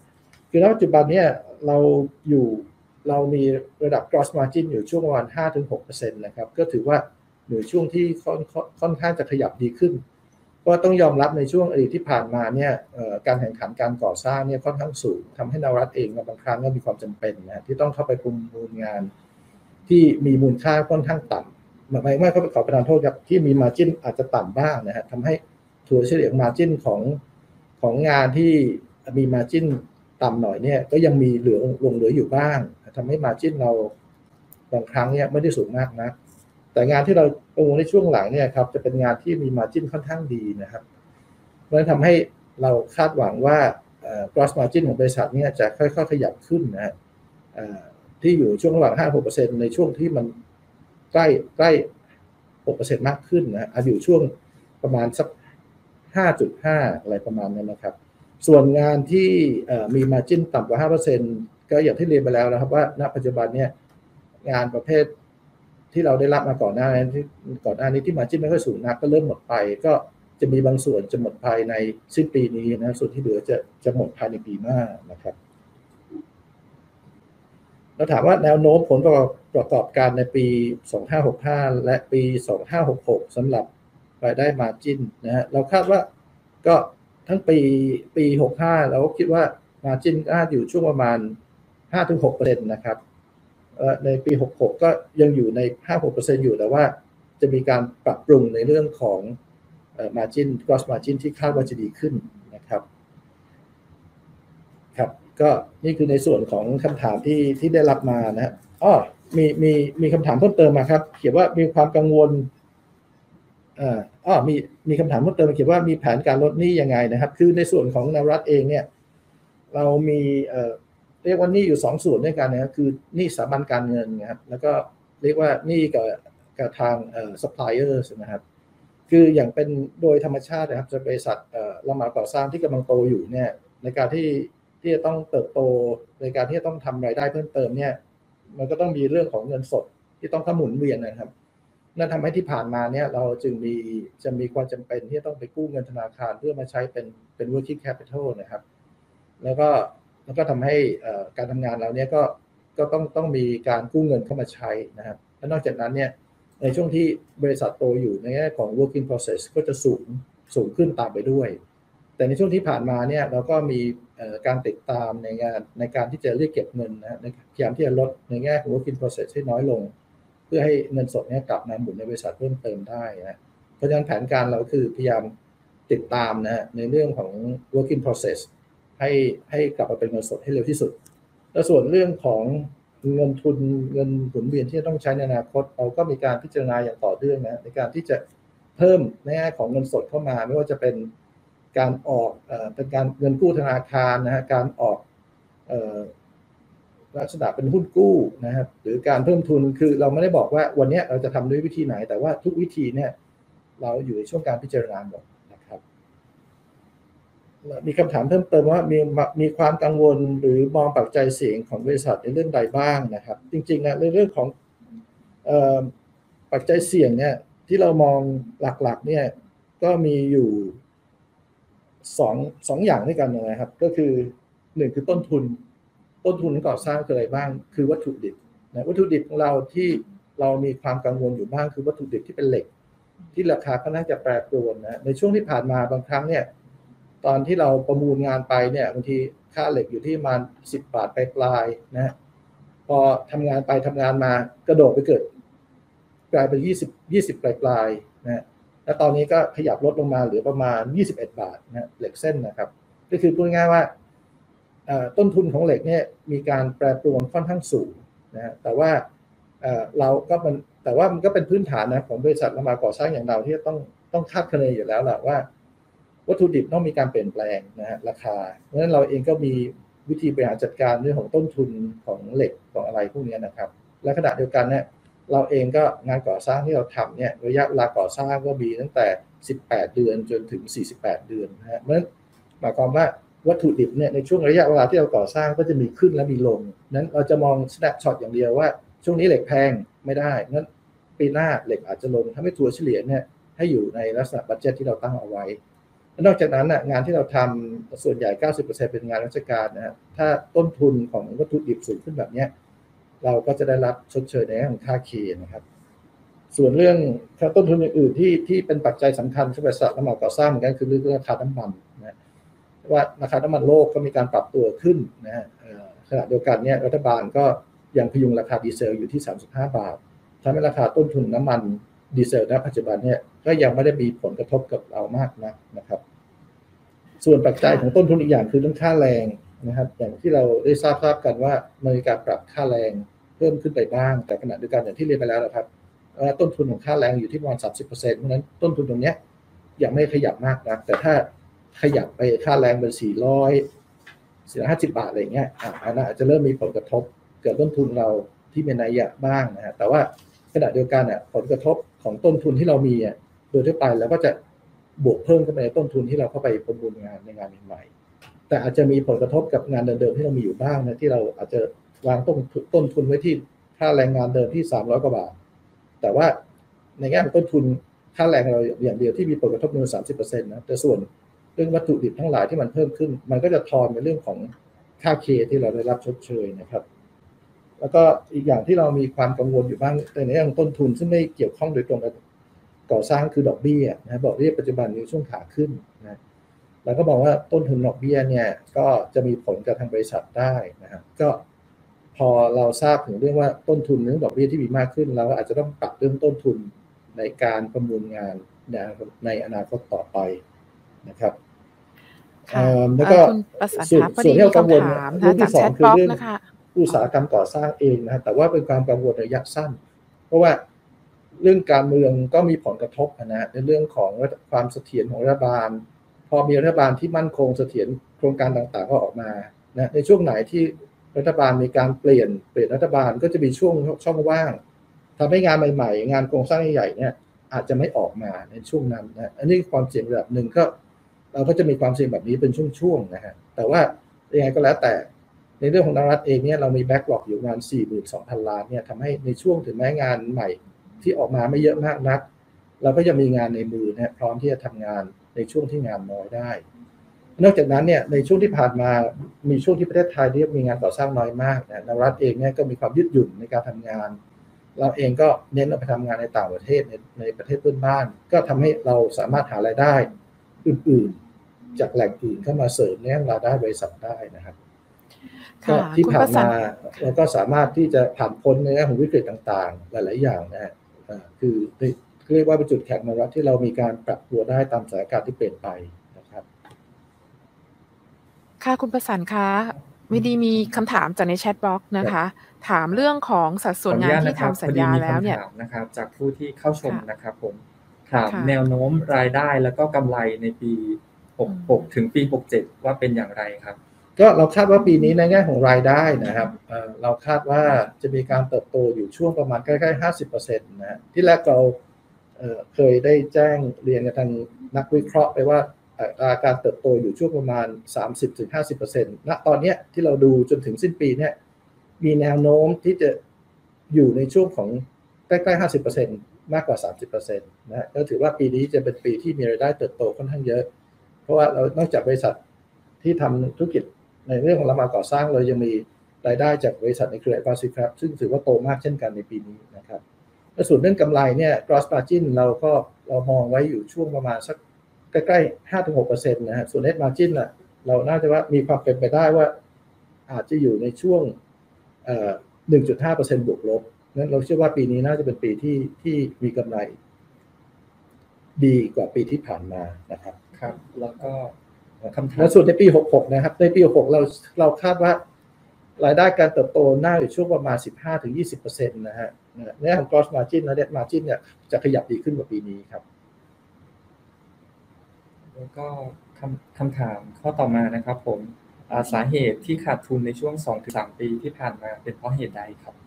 คือณปัจจุบันเนี่ยเราอยู่เรามีระดับ gross margin อยู่ช่วงประมาณ 5-6%นะครับ ก็ถือว่า อยู่ช่วงที่ค่อนค่อนข้างจะขยับดีขึ้น ก็ต้องยอมรับในช่วงอดีตที่ผ่านมาเนี่ยการแข่งขันการก่อสร้างเนี่ยค่อนข้างสูงทำให้นวรัฐเองบางครั้งก็มีความจำเป็นนะที่ต้องเข้าไปประมูลงาน ที่มีมูลค่าค่อนข้างต่ำไม่ไม่เขาไปขอประทานโทษครับที่มีมาจิ้นอาจจะต่ำบ้างนะฮะทำให้ถัวเฉลี่ยมาจิ้นของของงานที่มีมาจิ้นต่ำหน่อยเนี่ยก็ยังมีเหลือลงเหลืออยู่บ้างทำให้มาจิ้นเราบางครั้งเนี่ยไม่ได้สูงมากนะ แต่งานที่เราประมูลในช่วงหลังเนี่ยครับจะเป็นงานที่มีมาจิ้นค่อนข้างดีนะครับเพราะฉะนั้นทำให้เราคาดหวังว่า gross margin ของบริษัทเนี่ยจะค่อยๆ ขยับขึ้นนะที่อยู่ช่วงระหว่าง 5-6%ในช่วงที่มันใกล้ใกล้ 6%มากขึ้นนะอาจอยู่ช่วงประมาณสัก 5.5 อะไรประมาณนั้นนะครับ ส่วนงานที่มี margin ต่ำกว่า 5%ก็อย่างที่เรียนไปแล้วนะครับว่าณปัจจุบันเนี่ยงานประเภท ที่เราได้รับมาก่อนหน้านี้ที่ก่อนหน้านี้ที่ margin ไม่ค่อยสูงนักก็เริ่มหมดไป ก็จะมีบางส่วนจะหมดภายในสิ้นปีนี้นะส่วนที่เหลือจะจะหมดภายในปีหน้านะครับเราถามว่าแนวโน้มผลประกอบประกอบการในปี 2565 และปี 2566 สำหรับรายได้มาจินนะฮะเราคาดว่าก็ทั้งปีปี 65 เราก็คิดว่ามาจินน่าอยู่ช่วงประมาณ 5-6%นะครับ ในปี 66 ก็ยังอยู่ใน 5-6%อยู่แต่ว่าจะมีการปรับปรุงในเรื่องของเอ่อ margin gross margin ที่คาดว่าจะดีขึ้นนะครับครับก็นี่คือในส่วนของคำถามที่ที่ได้รับมานะฮะอ๋อมีมีมีคำถามเพิ่มเติมมาครับ เขียนว่ามีความกังวลอ่าอ๋อมีมีคำถามเพิ่มเติมเขียนว่ามีแผนการลดหนี้ยังไงนะครับ คือในส่วนของนรัฐเองเนี่ย เรามีเอ่อ เรียกว่านี้อยู่สองส่วนด้วยกันนะครับคือนี้สถาบันการเงินนะครับแล้วก็เรียกว่านี้กับกับทางเอ่อ suppliers นะครับ คืออย่างเป็นโดยธรรมชาตินะครับจะบริษัทเอ่อรับเหมาก่อสร้างที่กำลังโตอยู่เนี่ยในการที่ที่จะต้องเติบโตในการที่จะต้องทำรายได้เพิ่มเติมเนี่ย มันก็ต้องมีเรื่องของเงินสดที่ต้องขมุนเวียนนะครับนั่นทำให้ที่ผ่านมาเนี่ยเราจึงมีจะมีความจำเป็นที่ต้องไปกู้เงินธนาคารเพื่อมาใช้เป็นเป็น working capital นะครับ แล้วก็ แล้วก็ทำให้การทำงานเราเนี่ยก็ก็ต้องต้องมีการกู้เงินเข้ามาใช้นะครับและนอกจากนั้นเนี่ยในช่วงที่บริษัทโตอยู่ในแง่ของ working process ก็จะสูงสูงขึ้นตามไปด้วย แต่ในช่วงที่ผ่านมาเนี่ยเราก็มีการติดตามในงานในการที่จะเรียกเก็บเงินนะพยายามที่จะลดในแง่ของ working process ให้น้อยลง เพื่อให้เงินสดเนี่ยกลับมาหมุนในบริษัทเพิ่มเติมได้นะเพราะฉะนั้นแผนการเราคือพยายามติดตามนะฮะในเรื่องของ working process ให้ให้กลับมาเป็นเงินสดให้เร็วที่สุด แล้วส่วนเรื่องของเงินทุนเงินหมุนเวียนที่จะต้องใช้ในอนาคต เราก็มีการพิจารณาอย่างต่อเนื่องนะในการที่จะเพิ่มในแง่ของเงินสดเข้ามา ไม่ว่าจะเป็นการออกเอ่อเป็นการเงินกู้ธนาคารนะฮะการออกเอ่อลักษณะเป็นหุ้นกู้นะครับหรือการเพิ่มทุนคือเราไม่ได้บอกว่าวันนี้เราจะทำด้วยวิธีไหน แต่ว่าทุกวิธีเนี่ยเราอยู่ในช่วงการพิจารณาหมด มีคำถามเพิ่มเติมว่ามีมีความกังวลหรือมองปัจจัยเสี่ยงของบริษัทในเรื่องใดบ้างนะครับ จริงๆนะในเรื่องของอปัจจัยเสี่ยงเนี่ยที่เรามองหลักๆเนี่ยก็มีอยู่สองสองอย่างด้วยกันนะครับ ก็คือหนึ่งคือต้นทุน ต้นทุนก่อสร้างคืออะไรบ้าง คือวัตถุดิบนะวัตถุดิบของเราที่เรามีความกังวลอยู่บ้างคือวัตถุดิบที่เป็นเหล็ก ที่ราคาค่อนข้าจะแปรปรวนนะในช่วงที่ผ่านมาบางครั้งเนี่ย ตอนที่เราประมูลงานไปเนี่ยบางทีค่าเหล็กอยู่ที่ประมาณสิบบาทปลายๆนะพอทำงานไปทำงานมากระโดดไปเกิด กลายเป็นยี่สิบยี่สิบปลายๆนะแล้วตอนนี้ก็ขยับลดลงมาเหลือประมาณ 21 บาทนะเหล็กเส้นนะครับ ก็คือพูดง่ายว่าต้นทุนของเหล็กเนี่ยมีการแปรปรวนค่อนข้างสูงนะแต่ว่าเราก็มันแต่ว่ามันก็เป็นพื้นฐานนะของบริษัทละมาก่อสร้างอย่างเราที่ต้องต้องคาดคะเนอยู่แล้วแหละว่า วัตถุดิบต้องมีการเปลี่ยนแปลงนะฮะราคา เพราะฉะนั้นเราเองก็มีวิธีบริหารจัดการเรื่องของต้นทุนของเหล็กของอะไรพวกนี้นะครับ และขณะเดียวกันเนี่ยเราเองก็งานก่อสร้างที่เราทำเนี่ยระยะเวลาก่อสร้างก็มีตั้งแต่ 18 เดือนจนถึง 48 เดือนนะฮะเพราะฉะนั้นหมายความว่าวัตถุดิบเนี่ยในช่วงระยะเวลาที่เราก่อสร้างก็จะมีขึ้นและมีลง นั้นเราจะมอง snapshot อย่างเดียวว่า ช่วงนี้เหล็กแพงไม่ได้นั้นปีหน้าเหล็กอาจจะลงถ้าไม่ถัวเฉลี่ยเนี่ยให้อยู่ในลักษณะบัตเจ็ตที่เราตั้งเอาไว้ นอกจากนั้นงานที่เราทำส่วนใหญ่ 90%เป็นงานราชการนะฮะถ้าต้นทุนของวัตถุดิบสูงขึ้นแบบนี้เราก็จะได้รับชดเชยในเรื่องของค่าเคนะครับ ส่วนเรื่องค่าต้นทุนอื่นๆที่ที่เป็นปัจจัยสำคัญสำหรับบริษัทน้ำมันก่อสร้างเหมือนกันคือเรื่องราคาน้ำมันนะว่าราคาน้ำมันโลกก็มีการปรับตัวขึ้นนะฮะขณะเดียวกันเนี่ยรัฐบาลก็ยังพยุงราคาดีเซลอยู่ที่ 35 บาททำให้ราคาต้นทุนน้ำมัน ดีเซลณปัจจุบันเนี่ยก็ยังไม่ได้มีผลกระทบกับเรามากนะนะครับ ส่วนปัจจัยของต้นทุนอีกอย่างคือเรื่องค่าแรงนะครับ อย่างที่เราได้ทราบทราบกันว่ามีการปรับค่าแรงเพิ่มขึ้นไปบ้าง แต่ขณะเดียวกันอย่างที่เรียนไปแล้วนะครับต้นทุนของค่าแรงอยู่ที่ประมาณ 30%เพราะฉะนั้นต้นทุนตรงนี้ยังไม่ขยับมากนะแต่ถ้าขยับไปค่าแรงเป็น 400 450 บาทอะไรเงี้ยอันนั้นอาจจะเริ่มมีผลกระทบเกิดต้นทุนเราที่เป็นนัยยะบ้างนะฮะแต่ว่าขณะเดียวกันอะผลกระทบ ของต้นทุนที่เรามีอะโดยทั่วไปเราก็จะบวกเพิ่มขึ้นไปในต้นทุนที่เราเข้าไปประมูลงานในงานใหม่ๆแต่อาจจะมีผลกระทบกับงานเดิมๆที่เรามีอยู่บ้างนะที่เราอาจจะวางต้นต้นทุนไว้ที่ค่าแรงงานเดิมที่300กว่าบาท แต่ว่าในแง่ของต้นทุนค่าแรงเราอย่างเดียวที่มีผลกระทบเงินสามสิบเปอร์เซ็นต์นะแต่ส่วนเรื่องวัตถุดิบทั้งหลายที่มันเพิ่มขึ้น มันก็จะทอนในเรื่องของค่าเคที่เราได้รับชดเชยนะครับ แล้วก็อีกอย่างที่เรามีความกังวลอยู่บ้างในเรื่องต้นทุนซึ่งไม่เกี่ยวข้องโดยตรงกับก่อสร้างคือดอกเบี้ยนะดอกเบี้ยปัจจุบันในช่วงขาขึ้นนะแล้วก็บอกว่าต้นทุนดอกเบี้ยเนี่ยก็จะมีผลกับทางบริษัทได้นะครับก็พอเราทราบถึงเรื่องว่าต้นทุนเรื่องดอกเบี้ยที่มีมากขึ้น เราอาจจะต้องปรับเรื่องต้นทุนในการประมูลงานในอนาคตต่อไปนะครับแล้วก็ส่วนส่วนที่เรากังวลเรื่องที่สองคือเรื่อง อุตสาหกรรมก่อสร้างเองนะแต่ว่าเป็นความกังวลระยะสั้น เพราะว่าเรื่องการเมืองก็มีผลกระทบนะในเรื่องของความเสถียรของรัฐบาล พอมีรัฐบาลที่มั่นคงเสถียรโครงการต่างๆก็ออกมานะในช่วงไหนที่รัฐบาลมีการเปลี่ยนเปลี่ยนรัฐบาลก็จะมีช่วงช่องว่างทำให้งานใหม่ ๆ งานโครงสร้างใหญ่ๆเนี่ยอาจจะไม่ออกมาในช่วงนั้นนะอันนี้ความเสี่ยงระดับหนึ่งก็เราก็จะมีความเสี่ยงแบบนี้เป็นช่วงๆนะฮะแต่ว่ายังไงก็แล้วแต่ ในเรื่องของนรัฐเองเนี่ยเรามีแบ็กหลอกอยู่ประมาณ42,000 ล้านเนี่ยทำให้ในช่วงถึงแม้งานใหม่ที่ออกมาไม่เยอะมากนัก เราก็จะมีงานในมือนะพร้อมที่จะทำงานในช่วงที่งานน้อยได้ นอกจากนั้นเนี่ยในช่วงที่ผ่านมามีช่วงที่ประเทศไทยที่มีงานก่อสร้างน้อยมากนะนรัฐเองเนี่ยก็มีความยืดหยุ่นในการทำงาน เราเองก็เน้นเอาไปทำงานในต่างประเทศในในประเทศเพื่อนบ้าน ก็ทำให้เราสามารถหารายได้อื่นๆ จากแหล่งอื่นเข้ามาเสริมในรายได้บริษัทได้นะครับ ก็ที่ผ่านมาเราก็สามารถที่จะผ่านพ้นในเรื่องของวิกฤตต่างๆ หลาย ๆ อย่างนะฮะคือเรียกว่าเป็นจุดแข็งของรัฐที่เรามีการปรับตัวได้ตามสถานการณ์ที่เปลี่ยนไปค่ะคุณประสานคะวิดีมีคำถามจากในแชทบ็อกนะคะ ถามเรื่องของสัดส่วนงานที่ทำสัญญาแล้วเนี่ยนะครับ จากผู้ที่เข้าชมนะครับผมถามแนวโน้มรายได้แล้วก็กำไรในปี 66 ถึงปี 67 ว่าเป็นอย่างไรครับ ก็เราคาดว่าปีนี้ในแง่ของรายได้นะครับเราคาดว่าจะมีการเติบโตอยู่ช่วงประมาณใกล้ๆ50%นะที่แรกเราเคยได้แจ้งเรียนกับทางนักวิเคราะห์ไปว่าอัตราการเติบโตอยู่ช่วงประมาณ 30-50%ณตอนเนี้ที่เราดูจนถึงสิ้นปีเนี่ยมีแนวโน้มที่จะอยู่ในช่วงของใกล้ๆ 50%มากกว่า 30%นะฮะก็ถือว่าปีนี้จะเป็นปีที่มีรายได้เติบโตค่อนข้างเยอะ เพราะว่าเรานอกจากบริษัทที่ทำธุรกิจ ในเรื่องของรับมาก่อสร้างเรายังมีรายได้จากบริษัทในเครือ Pacific ครับซึ่งถือว่าโตมากเช่นกันในปีนี้นะครับและส่วนเรื่องกำไรเนี่ย gross margin เราก็เรามองไว้อยู่ช่วงประมาณสักใกล้ๆ 5-6%นะฮะ ส่วน net margin น่ะเราน่าจะว่ามีความเป็นไปได้ว่าอาจจะอยู่ในช่วง 1.5%บวกลบนั้นเราเชื่อว่าปีนี้น่าจะเป็นปีที่ที่มีกำไร ดีกว่าปีที่ผ่านมานะครับ ครับ แล้วก็ คำถามและส่วนในปี 66 นะครับ ในปี 66 เราเราคาดว่ารายได้การเติบโตน่าอยู่ช่วงประมาณ 15-20%นะฮะในของ gross margin และ net margin เนี่ยจะขยับดีขึ้นกว่าปีนี้ครับ แล้วก็คำคำถามข้อต่อมานะครับผมอ่าสาเหตุที่ขาดทุนในช่วง 2-3 ปีที่ผ่านมาเป็นเพราะเหตุใดครับโอ้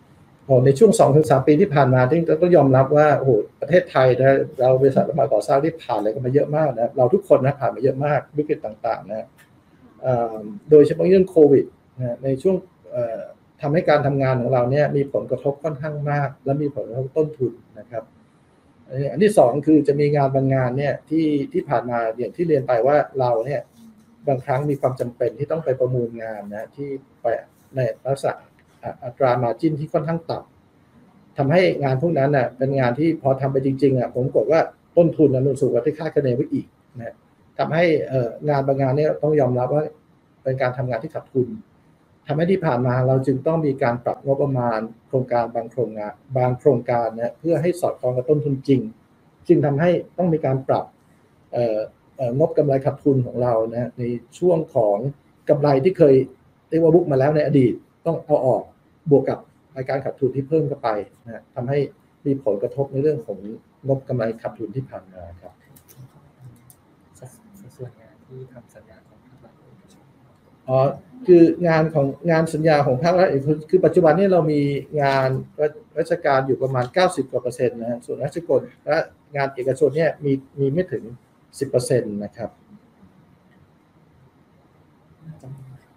ในช่วง 2-3 ปีที่ผ่านมาที่ก็ยอมรับว่าโอ้โหประเทศไทยนะเราบริษัทรับเหมาก่อสร้างที่ผ่านอะไรกันมาเยอะมากนะเราทุกคนนะผ่านมาเยอะมากวิกฤตต่างๆนะโดยเฉพาะเรื่องโควิดนะในช่วงเอ่อทำให้การทำงานของเราเนี่ยมีผลกระทบค่อนข้างมาก และมีผลกระทบต้นทุนนะครับอันที่สองคือจะมีงานบางงานเนี่ยที่ที่ผ่านมาอย่างที่เรียนไปว่าเราเนี่ยบางครั้งมีความจำเป็นที่ต้องไปประมูลงานนะที่ไปในลักษณะ อัตรามาจินที่ค่อนข้างต่ำทำให้งานพวกนั้นน่ะเป็นงานที่พอทำไปจริงๆอะผมกดว่าต้นทุนนั้นสูงกว่าที่คาดคะเนไว้อีกนะทำให้งานบางงานเนี่ยต้องยอมรับว่าเป็นการทำงานที่ขาดทุนทำให้ที่ผ่านมาเราจึงต้องมีการปรับงบประมาณ โครงการบางโครงงานบางโครงการเนี่ยเพื่อให้สอดคล้องกับต้นทุนจริง จึงทำให้ต้องมีการปรับเอ่อเอ่องบกำไรขาดทุนของเรานะในช่วงของกำไรที่เคยเรียกว่าบุกมาแล้วในอดีตต้องเอาออก บวกกับรายการขาดทุนที่เพิ่มเข้าไปนะทำให้มีผลกระทบในเรื่องของงบกำไรขาดทุนที่ผ่านมาครับสัดสัดส่วนงานที่ทำสัญญาของภาครัฐเอกชนอ๋อคืองานของงานสัญญาของภาครัฐเอกชนคือปัจจุบันนี้เรามีงานราชการอยู่ประมาณ 90กว่าเปอร์เซ็นต์นะฮะส่วนราชการและงานเอกชนเนี่ยมีมีไม่ถึง 10เปอร์เซ็นต์นะครับ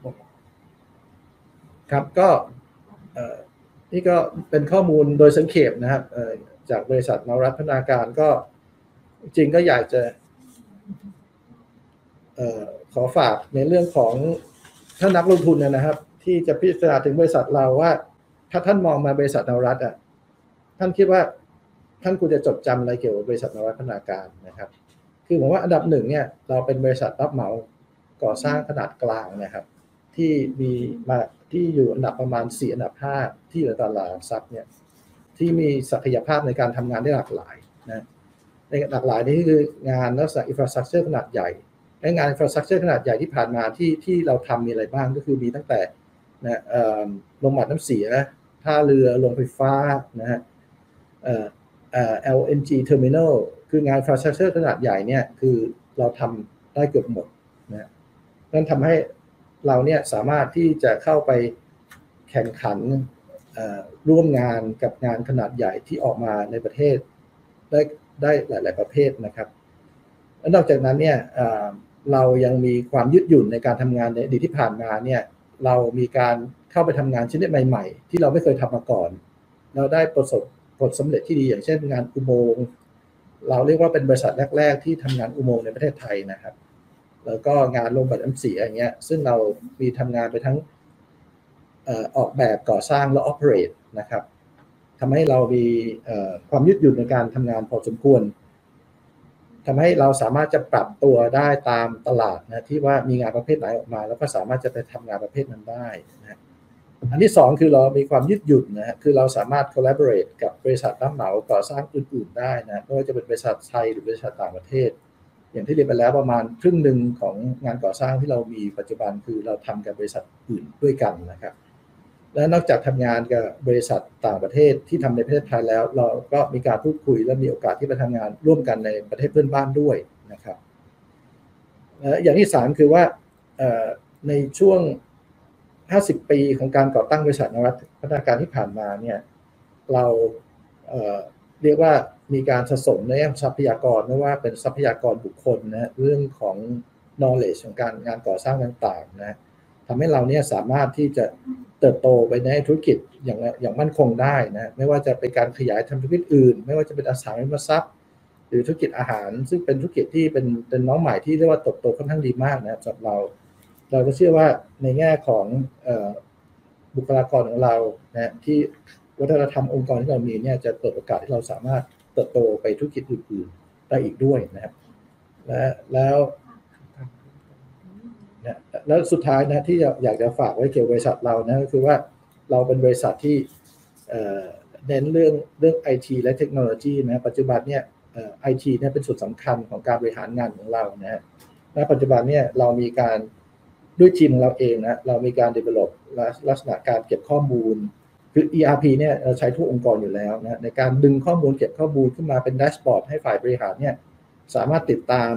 หมดครับก็เอ่อ นี่ก็เป็นข้อมูลโดยสังเขปนะครับจากบริษัทนรัฐพัฒนาการก็จริงก็อยากจะออขอฝากในเรื่องของถ้านักลงทุนเนี่ยนะครับ ที่จะพิจารณาถึงบริษัทเราว่า ถ้าท่านมองมาบริษัทนวรัตน์อะท่านคิดว่าท่านควรจะจดจำอะไรเกี่ยวกับบริษัทนวรัตน์พัฒนาการนะครับ คือผมว่าอันดับหนึ่งเนี่ยเราเป็นบริษัทรับเหมาก่อสร้างขนาดกลางนะครับ ที่มีมา ที่อยู่อันดับประมาณ 4 อันดับ 5 ที่อยู่ในตลาดหลักทรัพย์เนี่ยที่มีศักยภาพในการทำงานได้หลากหลายนะในหลากหลายนี่คืองานลักษณะ infrastructure ขนาดใหญ่และงาน infrastructure ขนาดใหญ่ที่ผ่านมาที่ที่เราทำมีอะไรบ้างก็คือมีตั้งแต่นะเอ่อโรงบำบัดน้ำเสียท่าเรือโรงไฟฟ้านะฮะเอ่อเอ่อ LNG terminal คืองาน infrastructure ขนาดใหญ่เนี่ย คือเราทำได้เกือบหมดนะนั่นทำให้ เราเนี่ยสามารถที่จะเข้าไปแข่งขันร่วมงานกับงานขนาดใหญ่ที่ออกมาในประเทศ ได้ได้หลาย ๆ ประเภทนะครับและนอกจากนั้นเนี่ยเรายังมีความยืดหยุ่นในการทำงานในอดีตที่ผ่านมาเนี่ยเรามีการเข้าไปทำงานชนิดใหม่ ๆ ที่เราไม่เคยทำมาก่อน เราได้ประสบผลสำเร็จที่ดีอย่างเช่นงานอุโมงค์เราเรียกว่าเป็นบริษัทแรก ๆ ที่ทำงานอุโมงค์ในประเทศไทยนะครับ แล้วก็งานลงบัตรน้ำเสียอย่างเงี้ยซึ่งเรามีทำงานไปทั้งออกแบบก่อสร้างและ operate นะครับทำให้เรามีความยืดหยุ่นในการทำงานพอสมควรทำให้เราสามารถจะปรับตัวได้ตามตลาดนะที่ว่ามีงานประเภทไหนออกมา แล้วก็สามารถจะไปทำงานประเภทนั้นได้นะอันที่สองคือเรามีความยืดหยุ่นนะฮะคือเราสามารถ collaborate กับบริษัทรับเหมาก่อสร้างอื่นๆได้นะไม่ว่าจะเป็นบริษัทไทยหรือบริษัทต่างประเทศ อย่างที่เรียนไปแล้วประมาณครึ่งหนึ่งของงานก่อสร้างที่เรามีปัจจุบันคือเราทำกับบริษัทอื่นด้วยกันนะครับ และนอกจากทำงานกับบริษัทต่างประเทศที่ทำในประเทศไทยแล้ว เราก็มีการพูดคุยและมีโอกาสที่ไปทำงานร่วมกันในประเทศเพื่อนบ้านด้วยนะครับและอย่างที่สามคือว่าในช่วง 50 ปีของการก่อตั้งบริษัทนวัตพัฒนาการที่ผ่านมาเนี่ยเราเรียกว่า มีการสะสมในทรัพยากรไม่ว่าเป็นทรัพยากรบุคคลนะเรื่องของ knowledge ของการงานก่อสร้างต่างๆนะทำให้เราเนี่ยสามารถที่จะเติบโตไปในธุรกิจอย่างอย่างมั่นคงได้นะไม่ว่าจะเป็นการขยายทำธุรกิจอื่น ไม่ว่าจะเป็นอสังหาริมทรัพย์ หรือธุรกิจอาหาร ซึ่งเป็นธุรกิจที่เป็นเป็นน้องใหม่ที่เรียกว่าเติบโตค่อนข้างดีมากนะครับสำหรับเรา เราก็เชื่อว่าในแง่ของบุคลากรของเรานะที่วัฒนธรรมองค์กรที่เรามีเนี่ยจะเปิดโอกาสที่เราสามารถ เติบโตไปธุรกิจอื่นๆได้อีกด้วยนะครับ และแล้วนะแล้วสุดท้ายนะที่อยากจะฝากไว้เกี่ยวกับบริษัทเรานะก็คือว่าเราเป็นบริษัทที่เน้นเรื่องเรื่องไอทีและเทคโนโลยีนะปัจจุบันเนี่ยไอทีเนี่ยเป็นส่วนสำคัญของการบริหารงานของเรานะฮะณปัจจุบันเนี่ยเรามีการด้วยทีมเราเองนะเรามีการ develop ลักษณะการเก็บข้อมูล คือ ERP เนี่ยใช้ทุกองค์กรอยู่แล้วนะในการดึงข้อมูลเก็บข้อมูลขึ้นมาเป็นแดชบอร์ดให้ฝ่ายบริหารเนี่ยสามารถติดตาม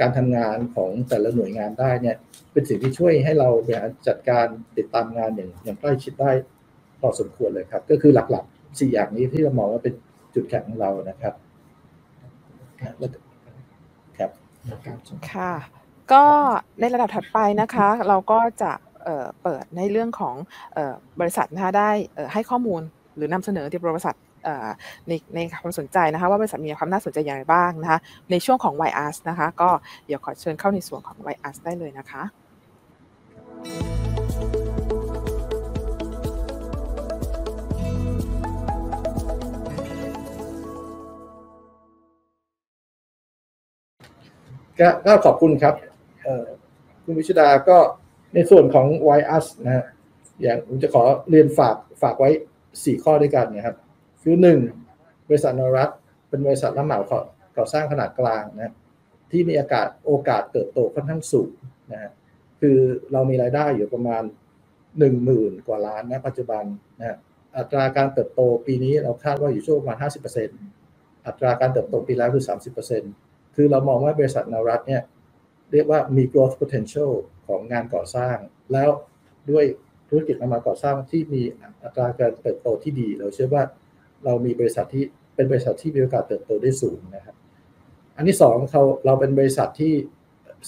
การทำงานของแต่ละหน่วยงานได้เนี่ยเป็นสิ่งที่ช่วยให้เราบริหารจัดการติดตามงานอย่างอย่างใกล้ชิดได้พอสมควรเลยครับ ก็คือหลักๆสี่อย่างนี้ที่เรามองว่าเป็นจุดแข็งของเรานะครับครับค่ะ ก็ในระดับถัดไปนะคะ เราก็จะ เปิดในเรื่องของบริษัทนะคะได้ให้ข้อมูลหรือนำเสนอที่บริษัทในในความสนใจนะคะว่าบริษัทมีความน่าสนใจอย่างไรบ้างนะคะในช่วงของ y a s นะคะก็เดี๋ยวขอเชิญเข้าในส่วนของ y a s ได้เลยนะคะก็ขอบคุณครับคุณวิชดาก็ ในส่วนของ y u s นะฮะอย่างผมจะขอเรียนฝากฝากไว้ 4 ข้อด้วยกันนะครับ คือหนึ่งบริษัทนรัฐเป็นบริษัทรับเหมาก่อสร้างขนาดกลางนะที่มีอากาศโอกาสเติบโตค่อนข้างสูงนะฮะคือเรามีรายได้อยู่ประมาณ 1 0,000 กว่าล้านนะปัจจุบันนะอัตราการเติบโตปีนี้เราคาดว่าอยู่ช่วงประมาณ 50%อัตราการเติบโตปีแล้วคือ 30%คือเรามองว่าบริษัทนรัฐเนี่ยเรียกว่ามี growth potential ของงานก่อสร้าง แล้วด้วยธุรกิจมาก่อสร้างที่มีอัตราการเติบโตที่ดี เราเชื่อว่าเรามีบริษัทที่เป็นบริษัทที่มีโอกาสเติบโตได้สูงนะครับอันที่สองเขาเราเป็นบริษัทที่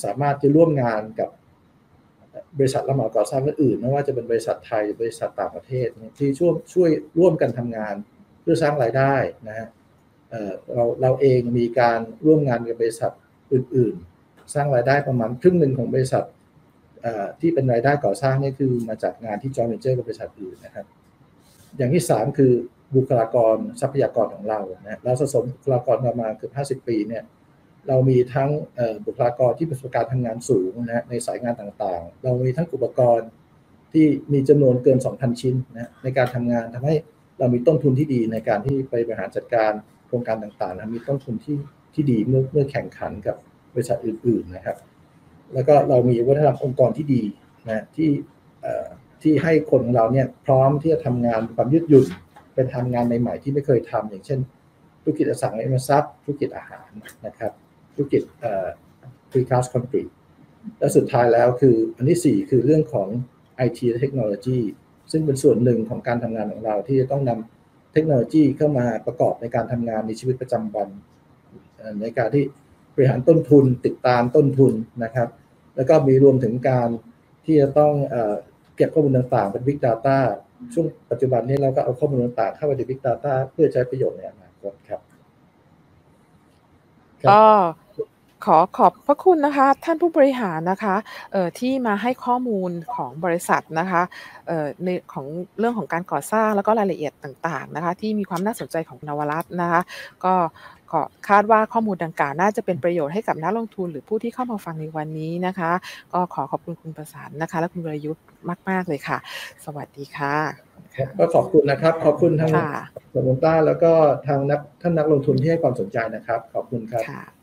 สามารถจะร่วมงานกับบริษัทรับเหมาก่อสร้างอื่นไม่ว่าจะเป็นบริษัทไทยบริษัทต่างประเทศที่ช่วยช่วยร่วมกันทำงานเพื่อสร้างรายได้นะฮะเราเราเองมีการร่วมงานกับบริษัทอื่น ๆ สร้างรายได้ประมาณครึ่งหนึ่งของบริษัท ที่เป็นรายได้ก่อสร้างนี่คือมาจากงานที่จอยเวนเจอร์กับบริษัทอื่นนะครับ อย่างที่สามคือบุคลากรทรัพยากรของเรานะเราสะสมบุคลากรประมาณเกือบ50 ปีเนี่ยเรามีทั้งบุคลากรที่ประสบการณ์ทำงานสูงนะในสายงานต่างๆ เรามีทั้งอุปกรณ์ที่มีจำนวนเกิน 2,000 ชิ้นนะในการทำงานทำให้เรามีต้นทุนที่ดีในการที่ไปบริหารจัดการโครงการต่างๆนะมีต้นทุนที่ที่ดีเมื่อเมื่อแข่งขันกับบริษัทอื่น ๆนะครับ แล้วก็เรามีวัฒนธรรมองค์กรที่ดีนะที่ที่ให้คนของเราเนี่ยพร้อมที่จะทำงานความยืดหยุ่นเป็นทำงานใหม่ๆที่ไม่เคยทำอย่างเช่น ธุรกิจอสังหาริมทรัพย์ธุรกิจอาหารนะครับธุรกิจเอ่อ precast concrete และสุดท้ายแล้วคืออันที่ 4 คือเรื่องของ IT และเทคโนโลยี ซึ่งเป็นส่วนหนึ่งของการทำงานของเราที่จะต้องนำเทคโนโลยีเข้ามาประกอบในการทำงานในชีวิตประจำวันในการที่ บริหารต้นทุนติดตามต้นทุนนะครับ แล้วก็มีรวมถึงการที่จะต้องเก็บข้อมูลต่างๆ เป็น Big Data ช่วงปัจจุบันนี้เราก็เอาข้อมูลต่างๆเข้าไปใน Big Data เพื่อใช้ประโยชน์ในอนาคตครับก็ขอขอบพระคุณนะคะ ท่านผู้บริหารนะคะเอ่อที่มาให้ข้อมูลของบริษัทนะคะเอ่อในของเรื่องของการก่อสร้างแล้วก็รายละเอียดต่างๆนะคะ ที่มีความน่าสนใจของนวรัตน์นะคะ ก็ ขอคาดว่าข้อมูลดังกล่าวน่าจะเป็นประโยชน์ให้กับนักลงทุนหรือผู้ที่เข้ามาฟังในวันนี้นะคะ ก็ขอขอบคุณคุณประสานนะคะ และคุณวรยุทธ์มาก ๆ เลยค่ะ สวัสดีค่ะ ก็ขอบคุณนะครับ ขอบคุณทางสมุนต้าแล้วก็ทางนักท่านนักลงทุนที่ให้ความสนใจนะครับ ขอบคุณครับ